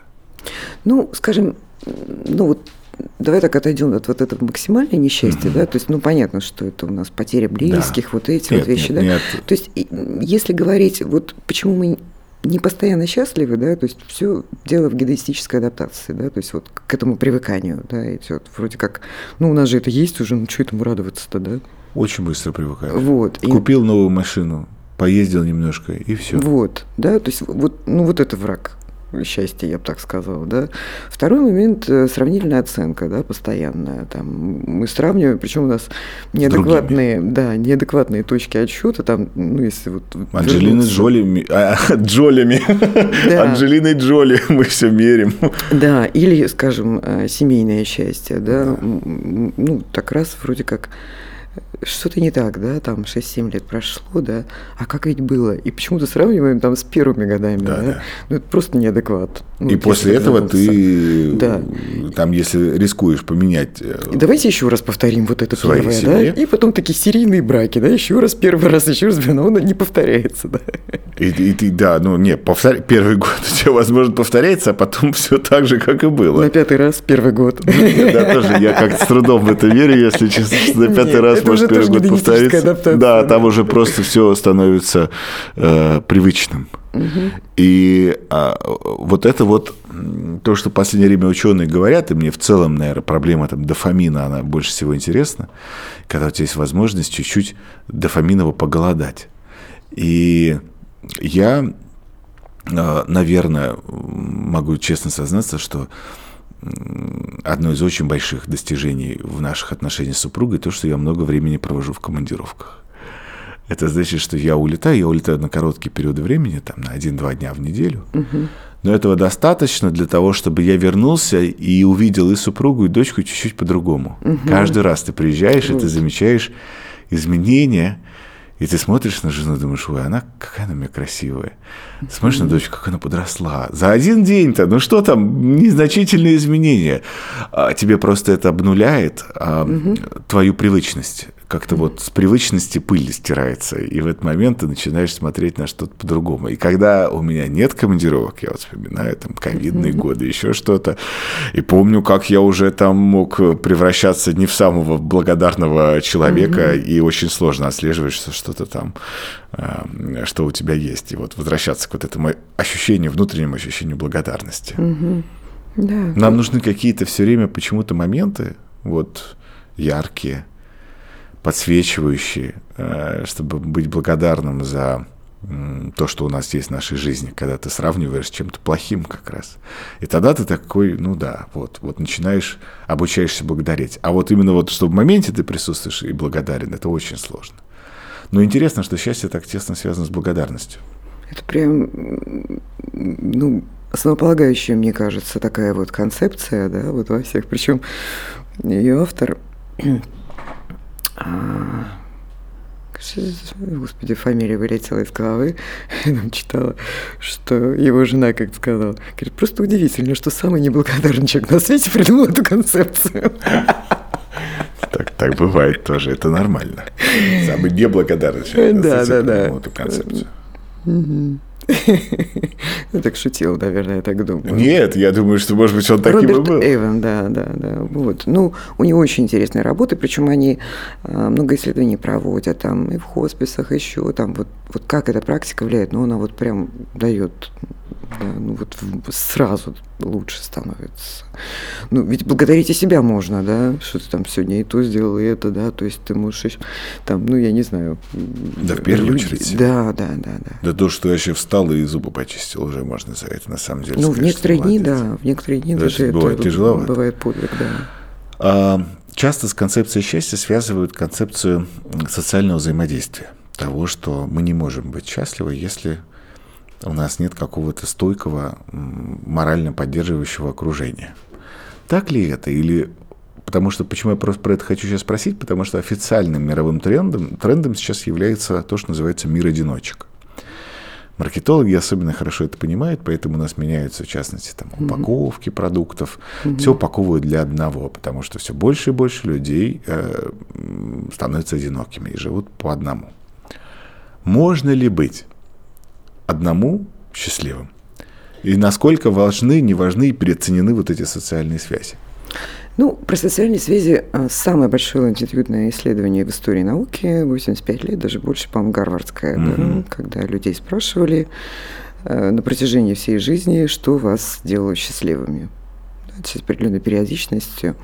Ну, скажем, ну вот давай так отойдем от вот этого максимальное несчастье, угу. да, то есть, ну, понятно, что это у нас потеря близких, да. вот эти нет, вот вещи, нет, да. Нет. То есть, если говорить, вот почему мы не постоянно счастливы, да, то есть все дело в гедоистической адаптации, да, то есть вот к этому привыканию, да, и все вроде как, ну у нас же это есть уже, ну что этому радоваться-то, да? Очень быстро привыкаешь. Вот. Купил и... новую машину, поездил немножко и все. Вот, да, то есть вот, ну вот это враг счастья, я бы так сказала, да. Второй момент э, – сравнительная оценка, да, постоянная. Там мы сравниваем, причем у нас неадекватные, да, неадекватные точки отсчета, там, ну, если вот… Анджелины с Джолями, а, Джолями, да. Анджелиной Джоли мы все мерим. Да, или, скажем, э, семейное счастье, да, да. ну, так раз вроде как что-то не так, да, там 6-7 лет прошло, да, а как ведь было? И почему-то сравниваем там с первыми годами, да, да? да. ну это просто неадекват. Ну, и после этого ты, да. там, если рискуешь поменять... Э, и давайте еще раз повторим вот это первое, семье. да, и потом такие серийные браки, да, еще раз, первый раз, еще раз, но он не повторяется, да. И, и ты, да, ну, не, повтор... первый год у тебя, возможно, повторяется, а потом все так же, как и было. На пятый раз первый год. Да, тоже я как-то с трудом в это верю, если честно, на пятый раз может уже первый год повторится. Да, там уже просто все становится э, привычным. И а, вот это вот то, что в последнее время ученые говорят, и мне в целом, наверное, проблема там дофамина, она больше всего интересна, когда у тебя есть возможность чуть-чуть дофаминово поголодать. И я, а, наверное, могу честно сознаться, что одно из очень больших достижений в наших отношениях с супругой то, что я много времени провожу в командировках. Это значит, что я улетаю, я улетаю на короткие периоды времени, там на один-два дня в неделю. Угу. Но этого достаточно для того, чтобы я вернулся и увидел и супругу, и дочку чуть-чуть по-другому. Угу. Каждый раз ты приезжаешь, вот. и ты замечаешь изменения, и ты смотришь на жену, думаешь, ой, она какая она у меня красивая. Смотришь на дочку, как она подросла. За один день-то, ну что там, незначительные изменения. А тебе просто это обнуляет а, угу. твою привычность как-то вот с привычности пыль стирается, и в этот момент ты начинаешь смотреть на что-то по-другому. И когда у меня нет командировок, я вот вспоминаю там ковидные годы, еще что-то, и помню, как я уже там мог превращаться не в самого благодарного человека, и очень сложно отслеживать что что-то там, э, что у тебя есть. И вот возвращаться к вот этому ощущению, внутреннему ощущению благодарности. Да. Нам нужны какие-то все время почему-то моменты, вот яркие, подсвечивающие, э, чтобы быть благодарным за то, что у нас есть в нашей жизни, когда ты сравниваешь с чем-то плохим как раз. И тогда ты такой, ну да, вот, вот начинаешь, обучаешься благодарить. А вот именно вот, чтобы в моменте ты присутствуешь и благодарен, это очень сложно. Но интересно, что счастье так тесно связано с благодарностью. Это прям, ну, основополагающая, мне кажется, такая вот концепция, да, вот во всех. Причем ее автор а, господи, фамилия вылетела из головы. Я там читала, что его жена как-то сказала. Говорит, просто удивительно, что самый неблагодарный человек на свете придумал эту концепцию. Так, так бывает тоже, это нормально. Самый неблагодарный человек на свете да, придумал да. эту концепцию. Ну, так шутил, наверное, я так думаю. Нет, я думаю, что, может быть, он таким Роберт и был. Эйвен, да, да, да. Вот. Ну, у него очень интересные работы, причем они а, много исследований проводят, там, и в хосписах еще, там, вот, вот как эта практика влияет, ну, она вот прям дает Да, ну вот сразу лучше становится. Ну, ведь благодарить и себя можно, да, что ты там сегодня и то сделал, и это, да, то есть ты можешь там, ну, я не знаю. Да, в первую люди, очередь. Да, да, да, да. Да то, что я вообще встал и зубы почистил, уже можно за это, на самом деле. Ну, в некоторые дни, да, в некоторые дни даже это бывает тяжеловато. Бывает подвиг, да. А, часто с концепцией счастья связывают концепцию социального взаимодействия. Того, что мы не можем быть счастливы, если у нас нет какого-то стойкого, морально поддерживающего окружения. Так ли это? Или потому что почему я просто про это хочу сейчас спросить, потому что официальным мировым трендом, трендом сейчас является то, что называется мир одиночек. Маркетологи особенно хорошо это понимают, поэтому у нас меняются, в частности, там, упаковки продуктов. Mm-hmm. Все упаковывают для одного, потому что все больше и больше людей э, становятся одинокими и живут по одному. Можно ли быть одному счастливым? И насколько важны, не важны и переоценены вот эти социальные связи? Ну, про социальные связи а, самое большое лонгитюдное исследование в истории науки, 85 лет, даже больше, по-моему, гарвардское, mm-hmm. да, когда людей спрашивали э, на протяжении всей жизни, что вас делало счастливыми. с определенной периодичностью.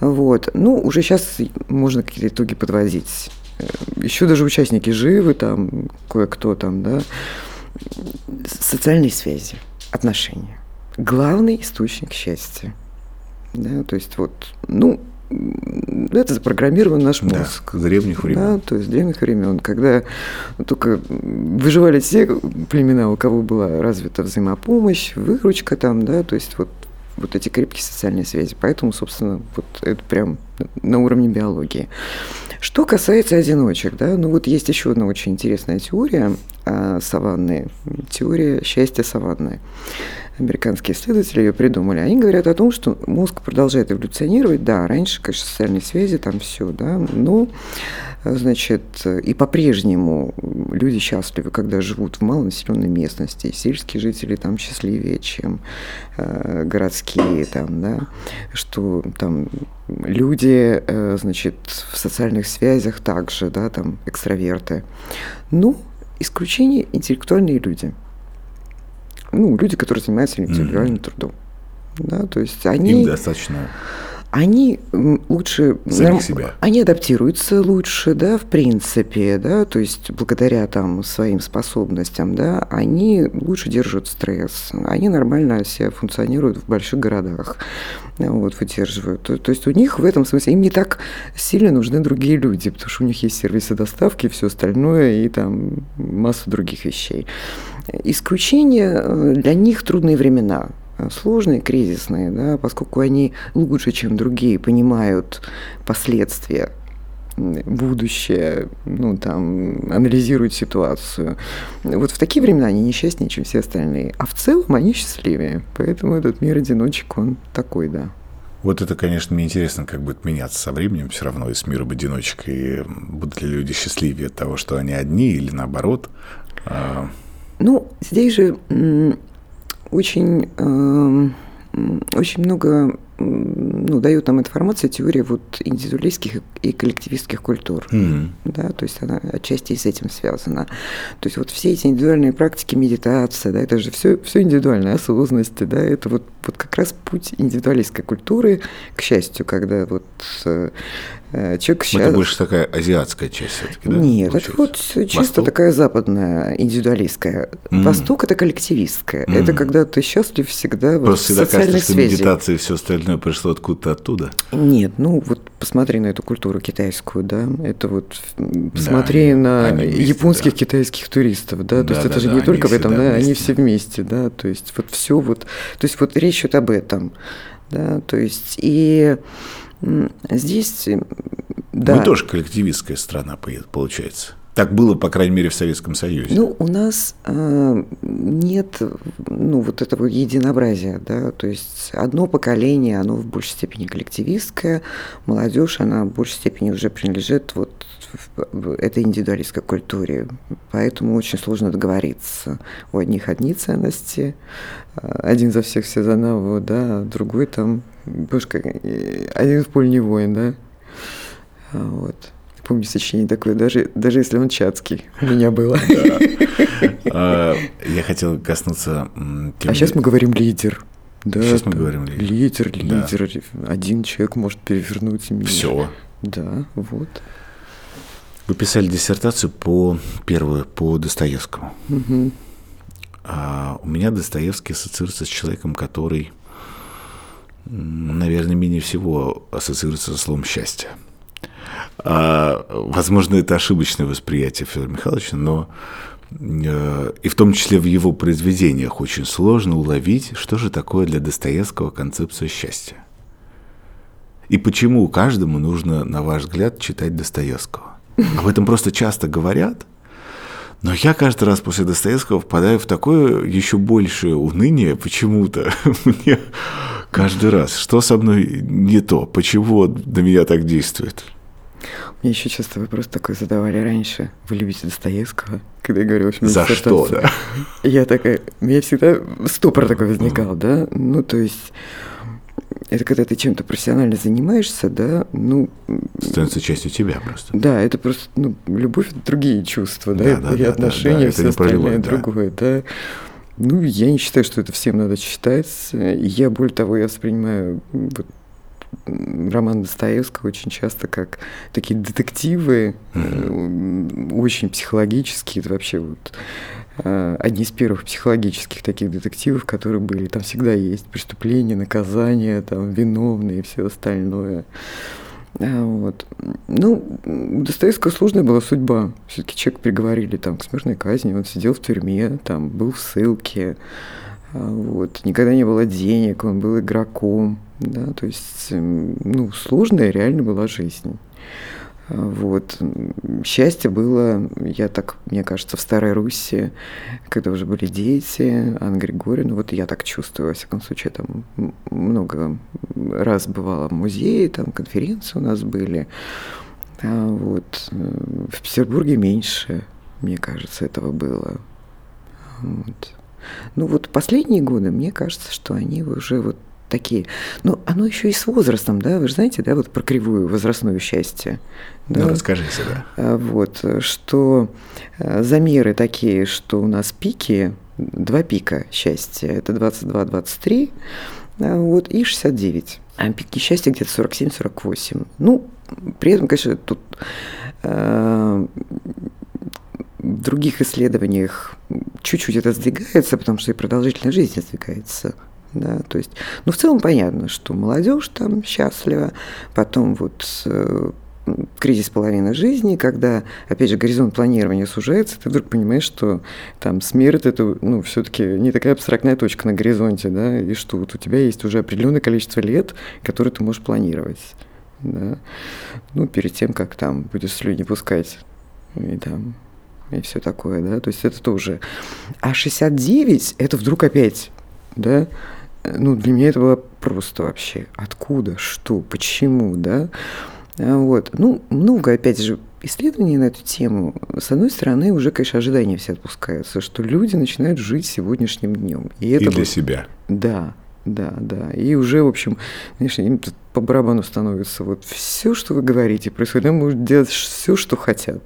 Вот. Ну, уже сейчас можно какие-то итоги подводить. Э, Еще даже участники живы, там, кое-кто там, да. Социальные связи, отношения. Главный источник счастья – да, то есть вот, ну, это запрограммирован наш мозг. Да, с древних времен. Да, то есть с древних времен, когда только выживали те племена, у кого была развита взаимопомощь, выручка там, да, то есть вот, вот эти крепкие социальные связи. Поэтому, собственно, вот это прям на уровне биологии. Что касается одиночек, да, ну вот есть еще одна очень интересная теория а, саванны, теория счастья саванны американские исследователи ее придумали, они говорят о том, что мозг продолжает эволюционировать, да, раньше, конечно, социальные связи, там все, да, но, значит, и по-прежнему люди счастливы, когда живут в малонаселенной местности, сельские жители там счастливее, чем э, городские, там, да, что там люди, э, значит, в социальных связях также, да, там, экстраверты. Ну, исключение интеллектуальные люди – ну, люди, которые занимаются интеллектуальным mm-hmm. трудом. Да, то есть они... Им достаточно они лучше... Самих себя. Они адаптируются лучше, да, в принципе, да, то есть благодаря там своим способностям, да, они лучше держат стресс, они нормально себя функционируют в больших городах, вот, выдерживают. То, то есть у них в этом смысле, им не так сильно нужны другие люди, потому что у них есть сервисы доставки, все остальное и там массу других вещей. Исключение э, для них трудные времена, сложные, кризисные, да, поскольку они лучше, чем другие, понимают последствия будущее, ну, там, анализируют ситуацию. Вот в такие времена они несчастнее, чем все остальные. А в целом они счастливее. Поэтому этот мир одиночек, он такой, да. Вот это, конечно, мне интересно, как будет меняться со временем все равно из мира одиночек. И будут ли люди счастливее от того, что они одни, или наоборот. А, ну, здесь же очень, эм, очень много ну, дает нам информацию теория вот индивидуалистских и коллективистских культур. Mm-hmm. Да, то есть она отчасти с этим связана. То есть вот все эти индивидуальные практики, медитация, да, это же все, все индивидуальная осознанность, да, это вот, вот как раз путь индивидуалистской культуры, к счастью, когда вот э, человек сейчас... Это больше такая азиатская часть все-таки, да? Нет, получается? это вот чисто Восток? такая западная, индивидуалистская. Mm. Восток – это коллективистская. Mm. Это когда ты счастлив всегда Просто в социальной кажется, связи. что медитация и все остальное пришло откуда-то оттуда. Нет, ну вот посмотри на эту культуру китайскую, да, это вот посмотри да, на вместе, японских да. китайских туристов, да, то да, есть да, это же да, не только в этом, да, вместе. они все вместе, да, то есть вот все вот, то есть вот речь идет об этом, да, то есть и Здесь, да. Мы тоже коллективистская страна, получается. Так было, по крайней мере, в Советском Союзе. Ну, у нас э, нет ну, вот этого единообразия, да, то есть одно поколение, оно в большей степени коллективистское, молодежь, она в большей степени уже принадлежит вот этой индивидуалистской культуре, поэтому очень сложно договориться. У одних одни ценности, один за всех, все за одного, да, а другой там, боже, один в поле не воин, да, вот. Помню сочинение такое, даже, даже если он чатский, у меня было. А, я хотел коснуться... А сейчас мы говорим лидер. Да, сейчас мы говорим лидер. Лидер, лидер. Один человек может перевернуть мир. Все. Да, вот. Вы писали диссертацию по первую по Достоевскому. Угу. А у меня Достоевский ассоциируется с человеком, который, наверное, менее всего ассоциируется со словом счастье. А, возможно, это ошибочное восприятие Федора Михайловича, но э, и в том числе в его произведениях очень сложно уловить, что же такое для Достоевского концепция счастья. И почему каждому нужно, на ваш взгляд, читать Достоевского. Об этом просто часто говорят, но я каждый раз после Достоевского впадаю в такое еще большее уныние почему-то. Мне каждый раз, что со мной не то, почему до меня так действует. Мне еще часто вопрос такой задавали раньше. Вы любите Достоевского? Когда я говорю, что За что, да? Я такая, меня всегда ступор такой возникал, да? Ну, то есть это когда ты чем-то профессионально занимаешься, да, ну... Становится частью тебя просто. Да, это просто, ну, любовь – это другие чувства, да, да, да и да, отношения, да, да, все остальное да. другое, да. Ну, я не считаю, что это всем надо читать. Я, более того, я воспринимаю вот, роман Достоевского очень часто как такие детективы, mm-hmm. очень психологические, это вообще вот э, одни из первых психологических таких детективов, которые были. Там всегда есть преступления, наказания, там виновные и все остальное. А, вот. Ну, у Достоевского сложная была судьба. Все-таки человек приговорили там, к смертной казни, он сидел в тюрьме, там, был в ссылке. А, вот. Никогда не было денег, он был игроком. Да, то есть, ну, сложная реально была жизнь. Вот. Счастье было, я так, мне кажется, в Старой Руси, когда уже были дети, Анна Григорьевна, вот я так чувствую, во всяком случае, там много раз бывала в музее, там конференции у нас были. А вот. В Петербурге меньше, мне кажется, этого было. Вот. Ну вот последние годы, мне кажется, что они уже вот такие. Но оно еще и с возрастом, да, вы же знаете, да, вот про кривую возрастное счастье. Да? Ну, расскажите, да. А, вот, что а, замеры такие, что у нас пики, два пика счастья, это 22-23, а, вот, и 69. А пики счастья где-то 47-48. Ну, при этом, конечно, тут э, в других исследованиях чуть-чуть это сдвигается, потому что и продолжительность жизни сдвигается да, то есть, ну, в целом понятно, что молодежь там счастлива, потом вот э, кризис половины жизни, когда, опять же, горизонт планирования сужается, ты вдруг понимаешь, что там смерть это, ну, все-таки не такая абстрактная точка на горизонте, да, и что вот у тебя есть уже определенное количество лет, которые ты можешь планировать, да, ну, перед тем, как там будешь слюни пускать, и там, и все такое, да, то есть это тоже. А 69 это вдруг опять, да, ну, для меня это было просто вообще. Откуда, что, почему, да? А вот. Ну, много, опять же, исследований на эту тему. С одной стороны, уже, конечно, ожидания все отпускаются, что люди начинают жить сегодняшним днем. И, это и для вот, себя. Да, да, да. И уже, в общем, конечно, им по барабану становится вот все, что вы говорите, происходит, они могут делать все, что хотят.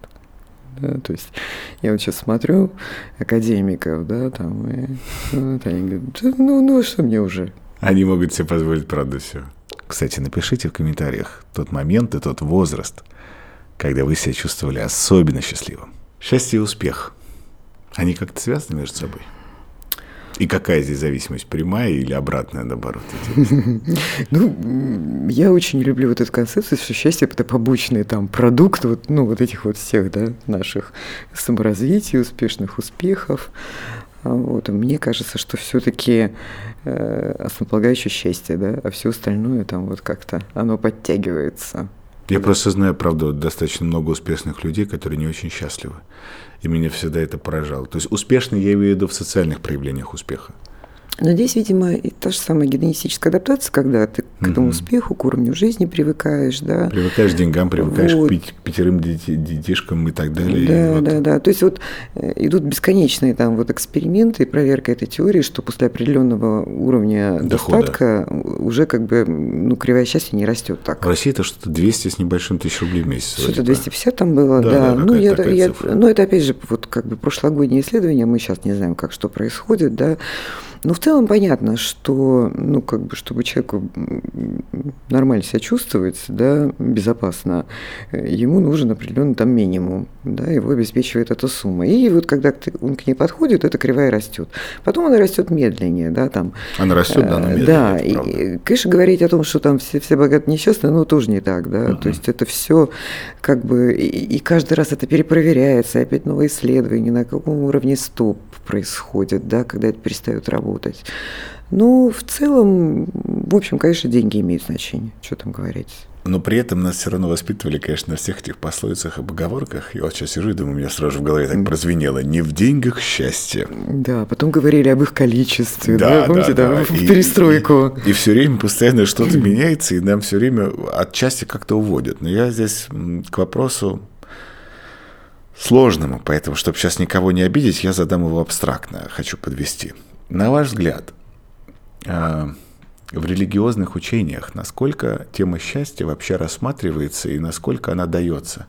Да, то есть я вот сейчас смотрю академиков, да, там, и, вот они говорят, ну, ну, что мне уже? Они могут себе позволить, правда, все. Кстати, напишите в комментариях тот момент и тот возраст, когда вы себя чувствовали особенно счастливым. Счастье и успех, они как-то связаны между собой? И какая здесь зависимость, прямая или обратная, наоборот? Ну, я очень люблю вот эту концепцию, что счастье – это побочный там продукт вот, ну, вот этих вот всех, да, наших саморазвитий, успешных успехов. А вот. мне кажется, что все-таки э, основополагающее счастье, да, а все остальное там вот как-то оно подтягивается. Я просто знаю, правда, достаточно много успешных людей, которые не очень счастливы. И меня всегда это поражало. То есть успешный я имею в виду в социальных проявлениях успеха. Но здесь, видимо, и та же самая гедонистическая адаптация, когда ты к этому успеху, к уровню жизни привыкаешь, да. Привыкаешь к деньгам, привыкаешь вот. к пятерым детишкам и так далее. Да, и вот. да, да. То есть вот э, идут бесконечные там вот эксперименты и проверка этой теории, что после определенного уровня Дохода. достатка уже как бы ну, кривая счастья не растет так. В России это что-то 200 с небольшим тысяч рублей в месяц. Что-то 250 там было, да. да. да ну, я, я, ну, это опять же вот как бы прошлогоднее исследование, мы сейчас не знаем, как что происходит, да. Но в целом понятно, что, ну, как бы, чтобы человеку нормально себя чувствовать, да, безопасно, ему нужен определенный там минимум, да, его обеспечивает эта сумма. И вот когда он к ней подходит, эта кривая растет. Потом она растет медленнее, да, там. Она растет, да, но медленнее. Да, и, конечно, говорить о том, что там все, все богатые несчастные, ну, тоже не так, да. Uh-huh. То есть это все как бы, и, и каждый раз это перепроверяется, опять новые исследования, на каком уровне стоп происходит, да, когда это перестает работать. Ну, в целом, в общем, конечно, деньги имеют значение, что там говорить. Но при этом нас все равно воспитывали, конечно, на всех этих пословицах и поговорках. Я вот сейчас сижу и думаю, у меня сразу в голове так прозвенело. Не в деньгах счастье. Да, потом говорили об их количестве. Да, да помните, да, да. в и, перестройку. И, и, и все время постоянно что-то меняется, и нам все время от счастья как-то уводят. Но я здесь к вопросу сложному, поэтому, чтобы сейчас никого не обидеть, я задам его абстрактно, хочу подвести. На ваш взгляд, а, в религиозных учениях, насколько тема счастья вообще рассматривается и насколько она дается?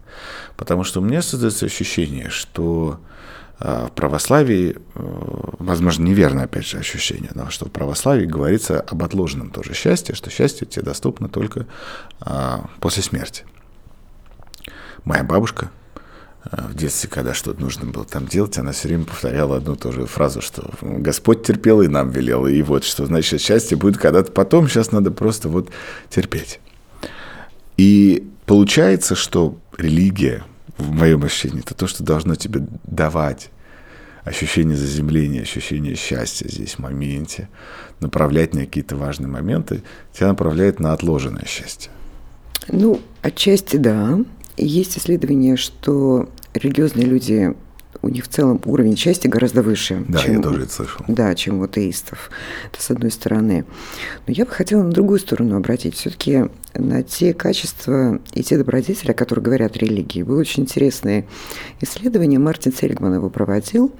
Потому что у меня создается ощущение, что а, в православии, э, возможно, неверное, опять же, ощущение, но что в православии говорится об отложенном тоже счастье, что счастье тебе доступно только а, после смерти. Моя бабушка в детстве, когда что-то нужно было там делать, она все время повторяла одну и ту же фразу, что Господь терпел и нам велел, и вот что значит счастье будет когда-то потом, сейчас надо просто вот терпеть. И получается, что религия, в моем ощущении, это то, что должно тебе давать ощущение заземления, ощущение счастья здесь, в моменте, направлять на какие-то важные моменты, тебя направляет на отложенное счастье. Ну, отчасти да. Есть исследование, что религиозные люди у них в целом уровень счастья гораздо выше. Да, чем, я тоже это слышал. Да, чем у атеистов. Это с одной стороны. Но я бы хотела на другую сторону обратить. Все-таки на те качества и те добродетели, о которых говорят религии. Было очень интересное исследование. Мартин Сельгман его проводил.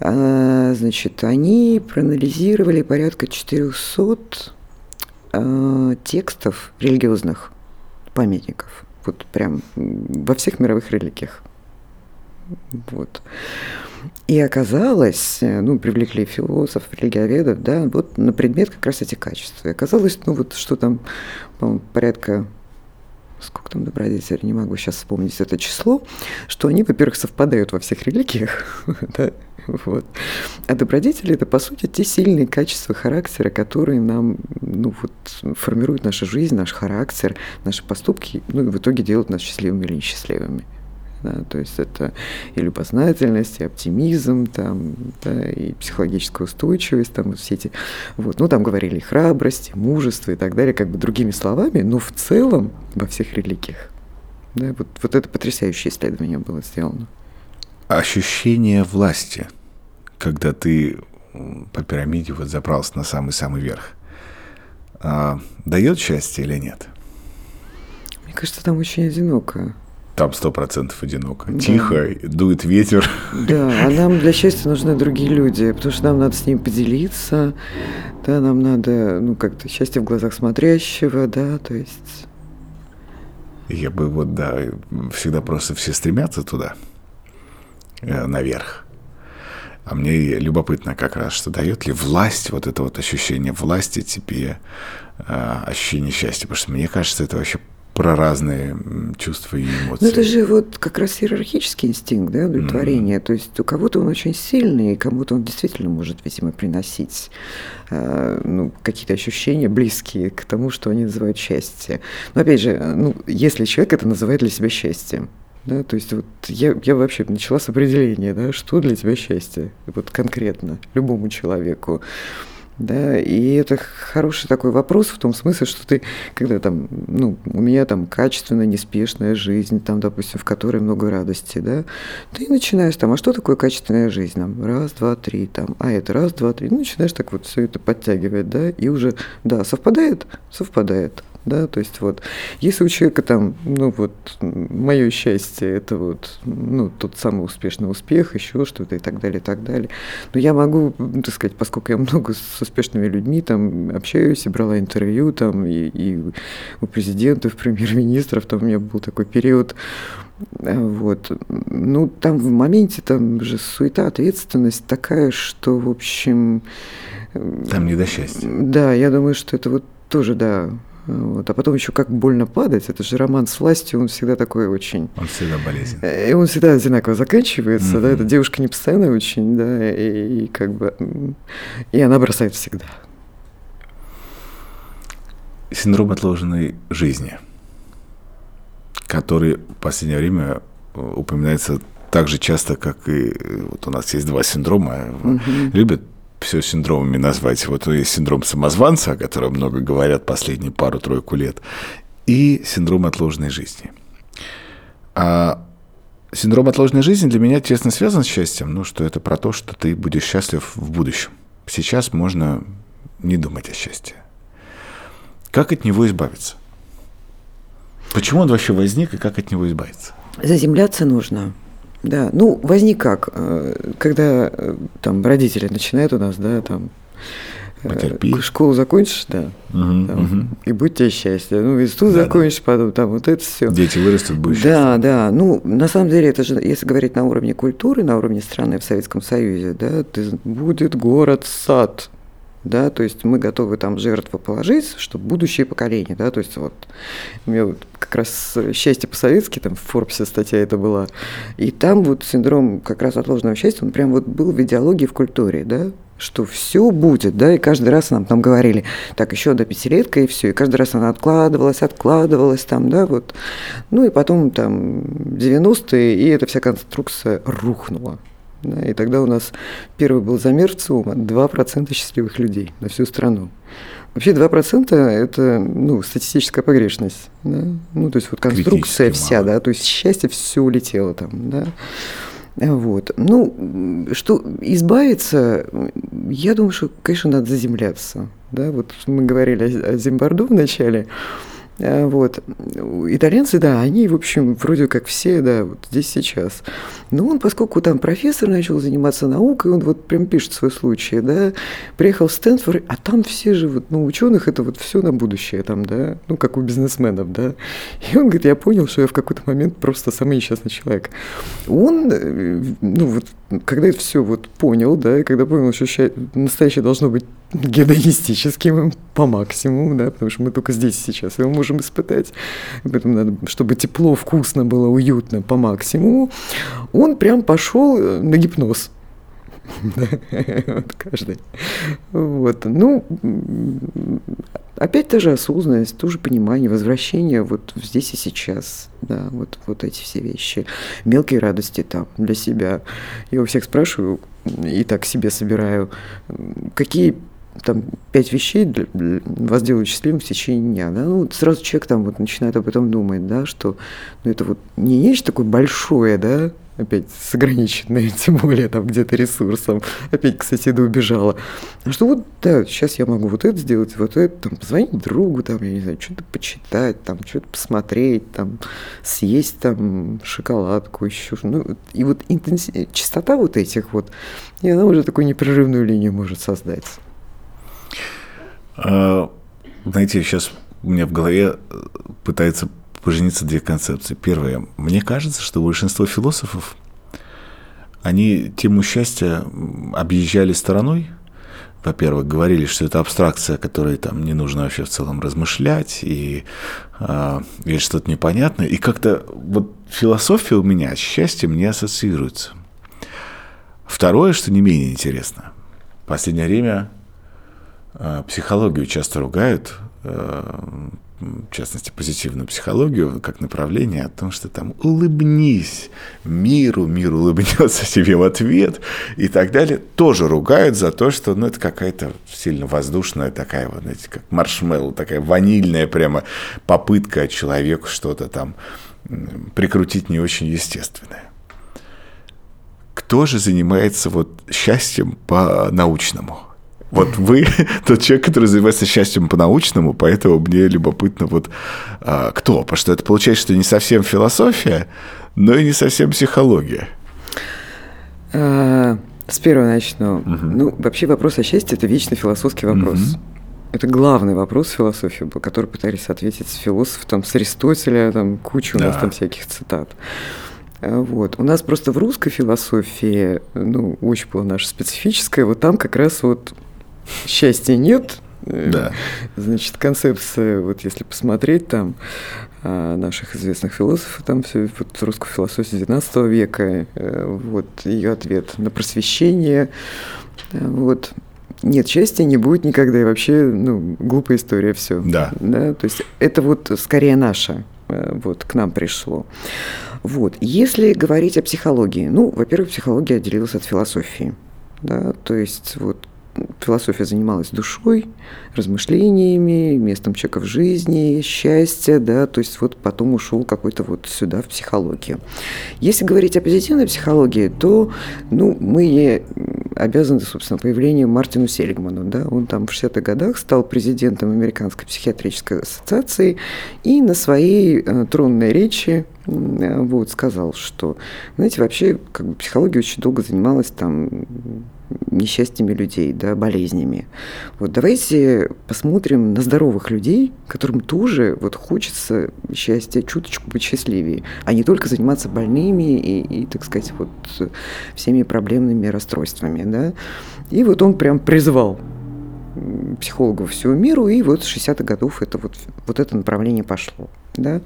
А, значит, они проанализировали порядка 400 а, текстов религиозных памятников вот прям во всех мировых религиях. Вот. И оказалось, ну, привлекли философов, религиоведов, да, вот на предмет как раз эти качества. И оказалось, ну, вот что там, по порядка сколько там добродетелей, не могу сейчас вспомнить это число, что они, во-первых, совпадают во всех религиях, да, вот. А добродетели – это, по сути, те сильные качества характера, которые нам ну, вот, формируют нашу жизнь, наш характер, наши поступки, ну и в итоге делают нас счастливыми или несчастливыми. Да, то есть это и любознательность, и оптимизм, там, да, и психологическая устойчивость, там, все эти, вот, ну, там говорили храбрость, мужество и так далее, как бы другими словами, но в целом во всех религиях. Да, вот, вот это потрясающее исследование было сделано ощущение власти, когда ты по пирамиде вот забрался на самый-самый верх, а, дает счастье или нет? Мне кажется, там очень одиноко. Там сто процентов одиноко. Да. Тихо, дует ветер. Да, а нам для счастья нужны другие люди, потому что нам надо с ним поделиться, да, нам надо, ну, как-то счастье в глазах смотрящего, да, то есть... Я бы вот, да, всегда просто все стремятся туда. Э, наверх. А мне любопытно как раз, что дает ли власть, вот это вот ощущение власти тебе, э, ощущение счастья. Потому что мне кажется, это вообще про разные чувства и эмоции. Ну, это же вот как раз иерархический инстинкт, да, удовлетворение. Mm. То есть у кого-то он очень сильный, и кому-то он действительно может, видимо, приносить э, ну, какие-то ощущения близкие к тому, что они называют счастье. Но опять же, ну, если человек это называет для себя счастьем, да, то есть вот я, я вообще начала с определения, да, что для тебя счастье, вот конкретно, любому человеку. Да, и это хороший такой вопрос в том смысле, что ты, когда там, ну, у меня там качественная, неспешная жизнь, там, допустим, в которой много радости, да, ты начинаешь там, а что такое качественная жизнь? Там, раз, два, три, там, а это раз, два, три, ну, начинаешь так вот все это подтягивать, да, и уже, да, совпадает, совпадает, да, то есть вот, если у человека там, ну вот, мое счастье, это вот, ну, тот самый успешный успех, еще что-то и так далее, и так далее, но я могу, так сказать, поскольку я много с успешными людьми там общаюсь и брала интервью там и, и у президентов, премьер-министров, там у меня был такой период, вот. Ну, там в моменте там же суета, ответственность такая, что, в общем... Там не до счастья. Да, я думаю, что это вот тоже, да, вот. А потом еще как больно падать. Это же роман с властью, он всегда такой очень... Он всегда болезненный. Э, и он всегда одинаково заканчивается, mm-hmm. да, эта девушка не постоянная очень, да, и, и как бы... И она бросает всегда. Синдром отложенной жизни, который в последнее время э, упоминается так же часто, как и... Э, вот у нас есть два синдрома. Mm-hmm. Любят все синдромами назвать. Вот есть синдром самозванца, о котором много говорят последние пару-тройку лет, и синдром отложенной жизни. А синдром отложенной жизни для меня тесно связан с счастьем, ну, что это про то, что ты будешь счастлив в будущем. Сейчас можно не думать о счастье. Как от него избавиться? Почему он вообще возник и как от него избавиться? Заземляться нужно. Да, ну возник как, э, когда э, там родители начинают у нас, да, там э, Потерпи. Школу закончишь, да, угу, там, угу. и будь тебе счастье. Ну, институт да, закончишь, да. потом там вот это все. Дети вырастут, будешь Да, да. Ну, на самом деле, это же, если говорить на уровне культуры, на уровне страны в Советском Союзе, да, ты, будет город-сад, да, то есть мы готовы там жертву положить, чтобы будущее поколение, да, то есть вот. У меня вот как раз «Счастье по-советски», там в Форбсе статья это была, и там вот синдром как раз отложенного счастья, он прям вот был в идеологии, в культуре, да, что все будет, да, и каждый раз нам там говорили, так, еще до пятилетка, и все, и каждый раз она откладывалась, откладывалась там, да, вот, ну и потом там 90-е, и эта вся конструкция рухнула, да, и тогда у нас первый был замер в ЦИОМа, 2% счастливых людей на всю страну. Вообще 2% это ну, статистическая погрешность. Да? Ну, то есть вот конструкция вся, мало. да, то есть счастье все улетело там, да. Вот. Ну, что избавиться, я думаю, что, конечно, надо заземляться. Да? Вот мы говорили о Зимбарду в начале. А, вот. Итальянцы, да, они, в общем, вроде как все, да, вот здесь сейчас. Но он, поскольку там профессор начал заниматься наукой, он вот прям пишет свой случай, да, приехал в Стэнфорд, а там все же, вот, ну, ученых это вот все на будущее там, да, ну, как у бизнесменов, да. И он говорит, я понял, что я в какой-то момент просто самый несчастный человек. Он, э, ну, вот, когда это все вот понял, да, и когда понял, что настоящее должно быть гедонистическим по максимуму, да, потому что мы только здесь сейчас его можем испытать, поэтому надо, чтобы тепло, вкусно было, уютно по максимуму, он прям пошел э, на гипноз. вот каждый. Вот. Ну, опять та же осознанность, тоже понимание, возвращение вот здесь и сейчас, да, вот, вот эти все вещи. Мелкие радости там для себя. Я у всех спрашиваю, и так себе собираю, какие там пять вещей для, для вас делают счастливым в течение дня, да, ну, сразу человек там вот начинает об этом думать, да, что ну, это вот не нечто такое большое, да, опять с ограниченной, тем более там где-то ресурсом, опять к соседу убежала. А что вот, да, сейчас я могу вот это сделать, вот это, там, позвонить другу, там, я не знаю, что-то почитать, там, что-то посмотреть, там, съесть там шоколадку еще, ну, и вот интенсив... частота вот этих вот, и она уже такую непрерывную линию может создать. А, знаете, сейчас у меня в голове э, пытается пожениться две концепции. Первое. Мне кажется, что большинство философов, они тему счастья объезжали стороной. Во-первых, говорили, что это абстракция, которой там не нужно вообще в целом размышлять, и э, что-то непонятное. И как-то вот философия у меня с счастьем не ассоциируется. Второе, что не менее интересно. В последнее время психологию часто ругают, э, в частности, позитивную психологию как направление о том, что там улыбнись миру, мир улыбнется тебе в ответ и так далее, тоже ругают за то, что ну, это какая-то сильно воздушная такая вот, знаете, как маршмеллоу, такая ванильная прямо попытка человеку что-то там прикрутить не очень естественное. Кто же занимается вот счастьем по-научному? Вот вы тот человек, который занимается счастьем по-научному, поэтому мне любопытно, вот а, кто? Потому что это получается, что не совсем философия, но и не совсем психология. А, с первого начну. Угу. Ну, вообще вопрос о счастье – это вечно философский вопрос. Угу. Это главный вопрос философии, который пытались ответить философы там, с Аристотеля, там куча у да. нас там всяких цитат. А, вот. У нас просто в русской философии, ну, очень была наша специфическая, вот там как раз вот счастья нет. Да. Значит, концепция, вот если посмотреть там а, наших известных философов, там все вот русскую философию XIX века, э, вот ее ответ на просвещение, э, вот нет счастья не будет никогда и вообще ну глупая история все да. да то есть это вот скорее наше э, вот к нам пришло вот если говорить о психологии ну во-первых психология отделилась от философии да то есть вот философия занималась душой, размышлениями, местом человека в жизни, счастья, да, то есть вот потом ушел какой-то вот сюда, в психологию. Если говорить о позитивной психологии, то, ну, мы обязаны, собственно, появлению Мартину Селигману, да, он там в 60-х годах стал президентом Американской психиатрической ассоциации и на своей э, тронной речи э, вот, сказал, что, знаете, вообще как бы психология очень долго занималась там несчастьями людей, да, болезнями. Вот давайте посмотрим на здоровых людей, которым тоже вот хочется счастья, чуточку быть счастливее, а не только заниматься больными и, и так сказать, вот всеми проблемными расстройствами, да. И вот он прям призвал психологов всего миру, и вот с 60-х годов это вот, вот это направление пошло. Да?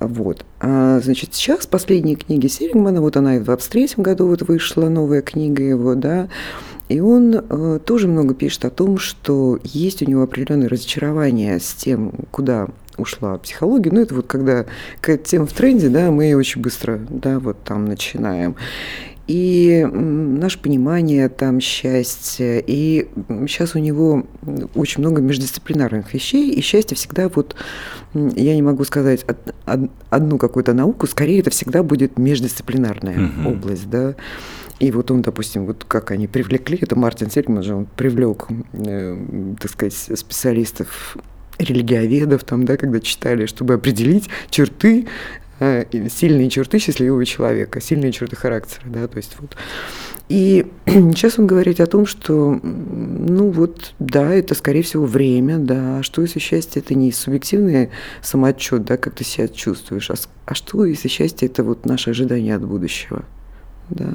Вот. А, значит, сейчас последние книги Селигмана, вот она и в 23 году вот вышла, новая книга его, да, и он э, тоже много пишет о том, что есть у него определенное разочарование с тем, куда ушла психология. Ну, это вот когда какая-то тема в тренде, да, мы очень быстро, да, вот там начинаем. И наше понимание там счастья, и сейчас у него очень много междисциплинарных вещей, и счастье всегда вот, я не могу сказать одну какую-то науку, скорее это всегда будет междисциплинарная угу. область, да. И вот он, допустим, вот как они привлекли, это Мартин Сельман же, он привлек, э, так сказать, специалистов религиоведов, там, да, когда читали, чтобы определить черты, сильные черты счастливого человека, сильные черты характера, да, то есть вот. И сейчас он говорит о том, что, ну вот, да, это, скорее всего, время, да, а что если счастье – это не субъективный самоотчет, да, как ты себя чувствуешь, а, а что если счастье – это вот наше ожидание от будущего – да.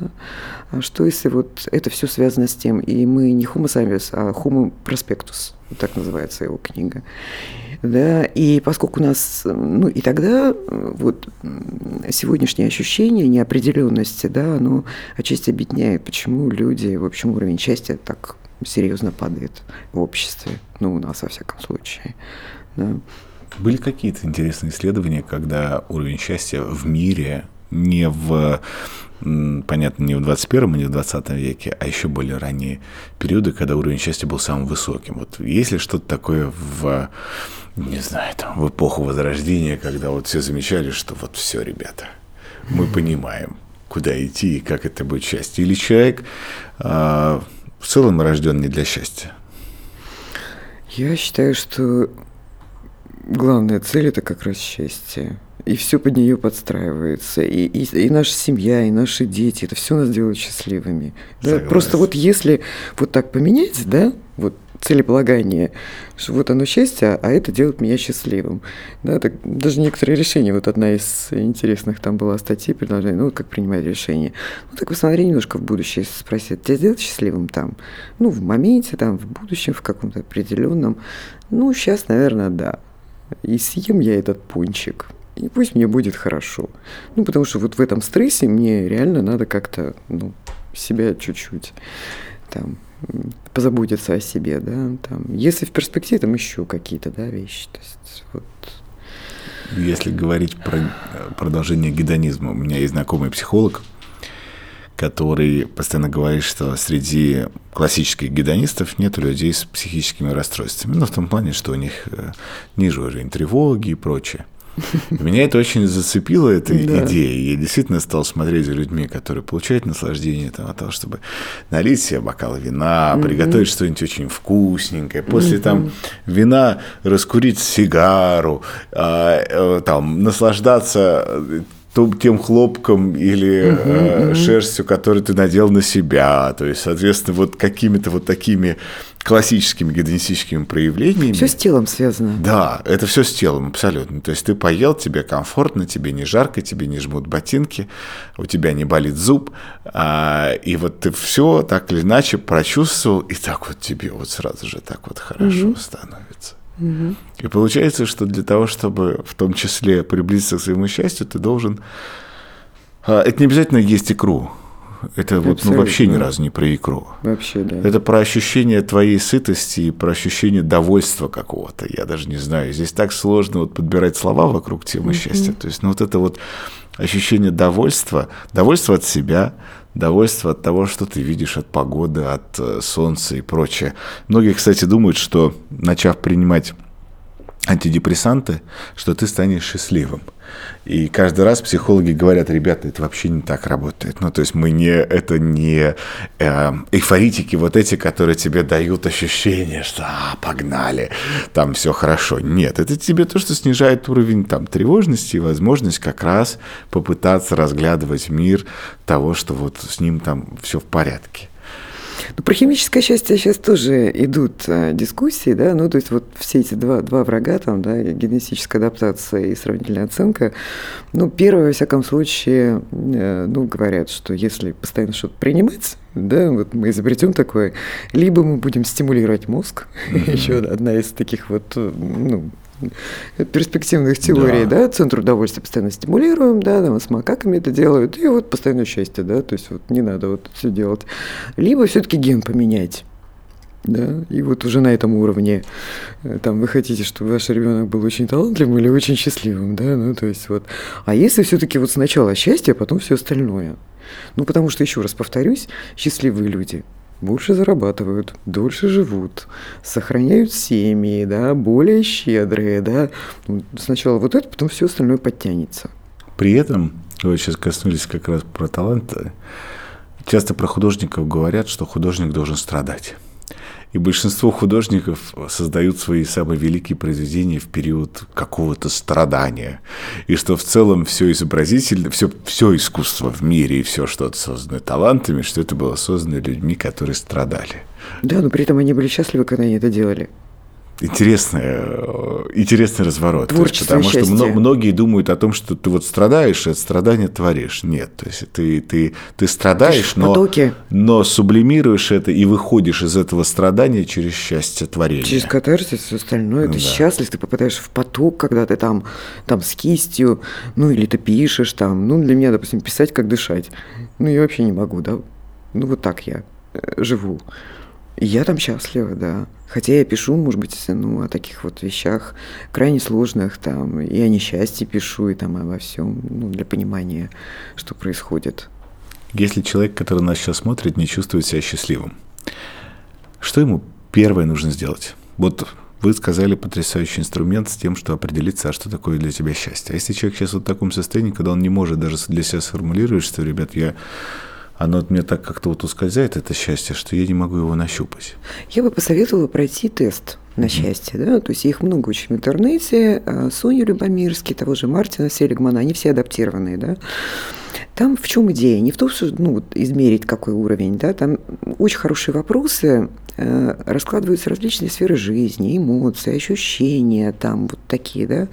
А что если вот это все связано с тем, и мы не Homo sapiens, а Homo prospectus, так называется его книга. Да, и поскольку у нас, ну и тогда вот сегодняшнее ощущение неопределенности, да, оно отчасти объединяет, почему люди, в общем, уровень счастья так серьезно падает в обществе, ну, у нас во всяком случае. Да. Были какие-то интересные исследования, когда уровень счастья в мире не в понятно, не в 21 не в 20 веке, а еще более ранние периоды, когда уровень счастья был самым высоким. Вот есть ли что-то такое в, не знаю, там, в эпоху Возрождения, когда вот все замечали, что вот все, ребята, мы понимаем, куда идти и как это будет счастье. Или человек э, в целом рожден не для счастья? Я считаю, что главная цель – это как раз счастье и все под нее подстраивается. И, и, и наша семья, и наши дети, это все нас делает счастливыми. Да? Просто вот если вот так поменять, да, вот целеполагание, что вот оно счастье, а это делает меня счастливым. Да, так, даже некоторые решения, вот одна из интересных там была статьи, предложение, ну, как принимать решения. Ну, так посмотри немножко в будущее, спросить, тебя сделать счастливым там? Ну, в моменте, там, в будущем, в каком-то определенном. Ну, сейчас, наверное, да. И съем я этот пончик и пусть мне будет хорошо. Ну, потому что вот в этом стрессе мне реально надо как-то, ну, себя чуть-чуть там позаботиться о себе, да, там, если в перспективе там еще какие-то, да, вещи, то есть вот. Если говорить про продолжение гедонизма, у меня есть знакомый психолог, который постоянно говорит, что среди классических гедонистов нет людей с психическими расстройствами. Ну, в том плане, что у них э, ниже уровень тревоги и прочее. Меня это очень зацепило, эта да. идея. Я действительно стал смотреть за людьми, которые получают наслаждение там, от того, чтобы налить себе бокал вина, угу. приготовить что-нибудь очень вкусненькое. После угу. там вина раскурить сигару, а, э, там, наслаждаться тем хлопком или угу, э, угу. шерстью, которую ты надел на себя. То есть, соответственно, вот какими-то вот такими классическими гедонистическими проявлениями. Все с телом связано. Да, это все с телом, абсолютно. То есть ты поел, тебе комфортно, тебе не жарко, тебе не жмут ботинки, у тебя не болит зуб, а, и вот ты все так или иначе прочувствовал, и так вот тебе вот сразу же так вот хорошо угу. становится. Угу. И получается, что для того, чтобы в том числе приблизиться к своему счастью, ты должен... А, это не обязательно есть икру. Это вот ну, вообще ни разу не про икру. Вообще, да. Это про ощущение твоей сытости и про ощущение довольства какого-то. Я даже не знаю. Здесь так сложно вот подбирать слова вокруг темы счастья. То есть, ну, вот это вот ощущение довольства, довольство от себя, довольство от того, что ты видишь от погоды, от э, солнца и прочее. Многие, кстати, думают, что начав принимать антидепрессанты, что ты станешь счастливым. И каждый раз психологи говорят, ребята, это вообще не так работает. Ну, то есть мы не, это не э, эйфоритики вот эти, которые тебе дают ощущение, что а, погнали, там все хорошо. Нет, это тебе то, что снижает уровень там тревожности и возможность как раз попытаться разглядывать мир того, что вот с ним там все в порядке. Ну, про химическое счастье сейчас тоже идут а, дискуссии, да, ну, то есть вот все эти два, два врага, там, да, генетическая адаптация и сравнительная оценка, ну, первое, во всяком случае, э, ну, говорят, что если постоянно что-то принимать, да, вот мы изобретем такое, либо мы будем стимулировать мозг, еще одна из таких вот, ну, перспективных теорий, да. да, центр удовольствия постоянно стимулируем, да, там с макаками это делают, и вот постоянное счастье, да, то есть вот не надо вот все делать. Либо все-таки ген поменять. Да, и вот уже на этом уровне э, там вы хотите, чтобы ваш ребенок был очень талантливым или очень счастливым, да, ну то есть вот. А если все-таки вот сначала счастье, а потом все остальное. Ну потому что еще раз повторюсь, счастливые люди больше зарабатывают, дольше живут, сохраняют семьи, да, более щедрые, да. Сначала вот это, потом все остальное подтянется. При этом, вы сейчас коснулись как раз про таланты, часто про художников говорят, что художник должен страдать. И большинство художников создают свои самые великие произведения в период какого-то страдания. И что в целом все изобразительно, все, все искусство в мире и все что-то создано талантами, что это было создано людьми, которые страдали. Да, но при этом они были счастливы, когда они это делали интересный, э, интересный разворот. Творчество потому что многие думают о том, что ты вот страдаешь, и от страдания творишь. Нет, то есть ты, ты, ты страдаешь, но, но сублимируешь это и выходишь из этого страдания через счастье творения. Через катарсис, все остальное. Это да. счастлив, ты попадаешь в поток, когда ты там, там с кистью, ну или ты пишешь там. Ну, для меня, допустим, писать, как дышать. Ну, я вообще не могу, да. Ну, вот так я э, живу. И я там счастлива, да. Хотя я пишу, может быть, ну, о таких вот вещах крайне сложных, там, и о несчастье пишу, и там обо всем, ну, для понимания, что происходит. Если человек, который нас сейчас смотрит, не чувствует себя счастливым, что ему первое нужно сделать? Вот вы сказали потрясающий инструмент с тем, что определиться, а что такое для тебя счастье. А если человек сейчас вот в таком состоянии, когда он не может даже для себя сформулировать, что, ребят, я оно от меня так как-то вот ускользает, это счастье, что я не могу его нащупать. Я бы посоветовала пройти тест на счастье, да, то есть их много очень в интернете, а, Соню Любомирский, того же Мартина Селигмана, они все адаптированные, да. Там в чем идея? Не в том, что ну, вот, измерить какой уровень, да, там очень хорошие вопросы, э, раскладываются различные сферы жизни, эмоции, ощущения, там вот такие, да.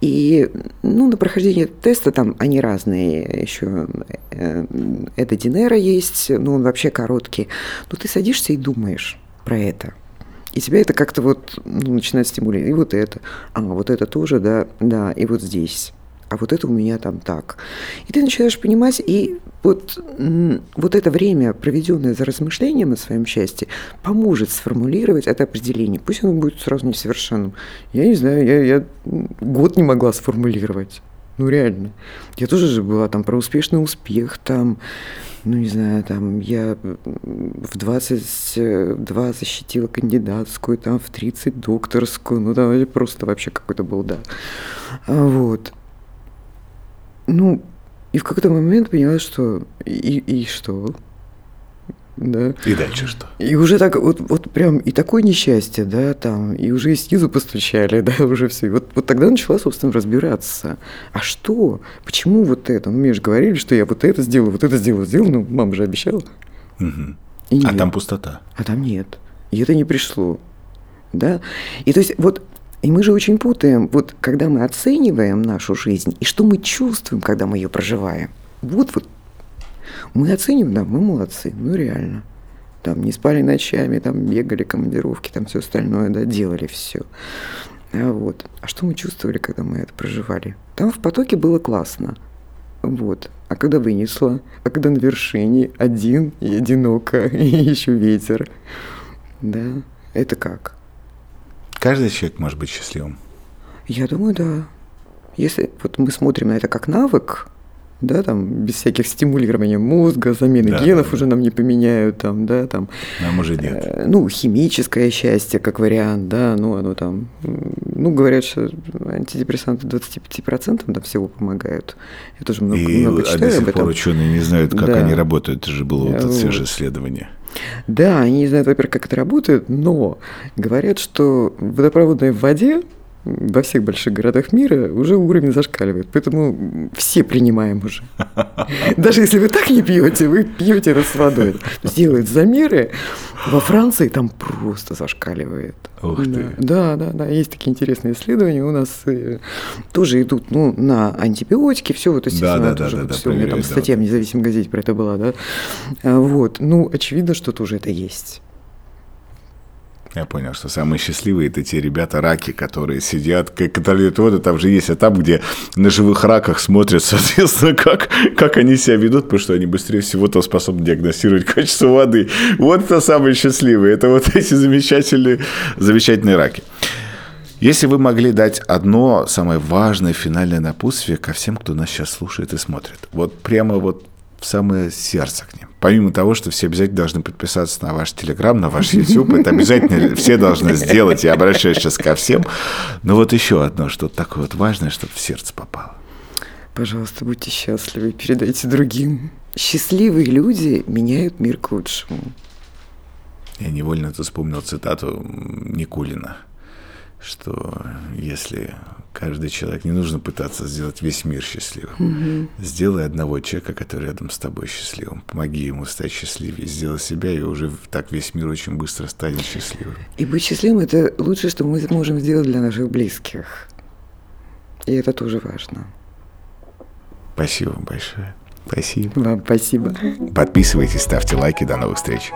И ну, на прохождение теста там они разные, еще э, это Динера есть, ну он вообще короткий, но ты садишься и думаешь про это. И тебя это как-то вот ну, начинает стимулировать. И вот это. А, вот это тоже, да, да, и вот здесь а вот это у меня там так. И ты начинаешь понимать, и вот, вот это время, проведенное за размышлением о своем счастье, поможет сформулировать это определение. Пусть оно будет сразу несовершенным. Я не знаю, я, я год не могла сформулировать. Ну, реально. Я тоже же была там про успешный успех, там, ну, не знаю, там, я в 22 защитила кандидатскую, там, в 30 докторскую, ну, там, просто вообще какой-то был, да. А вот. Ну, и в какой-то момент поняла, что и, и что? Да. И дальше что? И уже так, вот, вот прям, и такое несчастье, да, там, и уже и снизу постучали, да, уже все. Вот, вот тогда начала, собственно, разбираться. А что? Почему вот это? Ну, мне же говорили, что я вот это сделаю, вот это сделаю, сделаю, ну, мама же обещала. Угу. А там пустота. А там нет. И это не пришло. Да? И то есть вот и мы же очень путаем, вот когда мы оцениваем нашу жизнь, и что мы чувствуем, когда мы ее проживаем. Вот вот мы оцениваем, да, мы молодцы, ну реально. Там не спали ночами, там бегали командировки, там все остальное, да, делали все. А вот. А что мы чувствовали, когда мы это проживали? Там в потоке было классно. Вот. А когда вынесло, а когда на вершине один и одиноко, и еще ветер. Да, это как? Каждый человек может быть счастливым. Я думаю, да. Если вот мы смотрим на это как навык, да, там, без всяких стимулирования мозга, замены да, генов да, уже да. нам не поменяют, там, да, там. Нам уже нет. Э, ну, химическое счастье, как вариант, да, ну, оно там, ну, говорят, что антидепрессанты 25% там всего помогают. Я тоже много, И много читаю до сих об этом. пор ученые не знают, как да. они работают, это же было вот, вот. это же исследование. Да, они не знают, во-первых, как это работает, но говорят, что водопроводная в воде во всех больших городах мира уже уровень зашкаливает. Поэтому все принимаем уже. Даже если вы так не пьете, вы пьете это с водой. Делают замеры. Во Франции там просто зашкаливает. Ух да. ты. Да, да, да. Есть такие интересные исследования. У нас э, тоже идут ну, на антибиотики, все вот, естественно, да, да, тоже да, вот да, все. У меня там статья в независимой газете про это была, да. А, вот. Ну, очевидно, что тоже это есть. Я понял, что самые счастливые это те ребята раки, которые сидят, контролируют воду. Там же есть этап, где на живых раках смотрят, соответственно, как, как они себя ведут, потому что они быстрее всего-то способны диагностировать качество воды. Вот это самые счастливые. Это вот эти замечательные, замечательные раки. Если вы могли дать одно самое важное финальное напутствие ко всем, кто нас сейчас слушает и смотрит, вот прямо вот в самое сердце к ним. Помимо того, что все обязательно должны подписаться на ваш Телеграм, на ваш YouTube, это обязательно все должны сделать, я обращаюсь сейчас ко всем. Но вот еще одно, что-то такое вот важное, чтобы в сердце попало. Пожалуйста, будьте счастливы, передайте другим. Счастливые люди меняют мир к лучшему. Я невольно это вспомнил цитату Никулина, что если каждый человек. Не нужно пытаться сделать весь мир счастливым. Угу. Сделай одного человека, который рядом с тобой счастливым. Помоги ему стать счастливее. Сделай себя, и уже так весь мир очень быстро станет счастливым. И быть счастливым – это лучшее, что мы можем сделать для наших близких. И это тоже важно. Спасибо большое. Спасибо. Вам спасибо. Подписывайтесь, ставьте лайки. До новых встреч.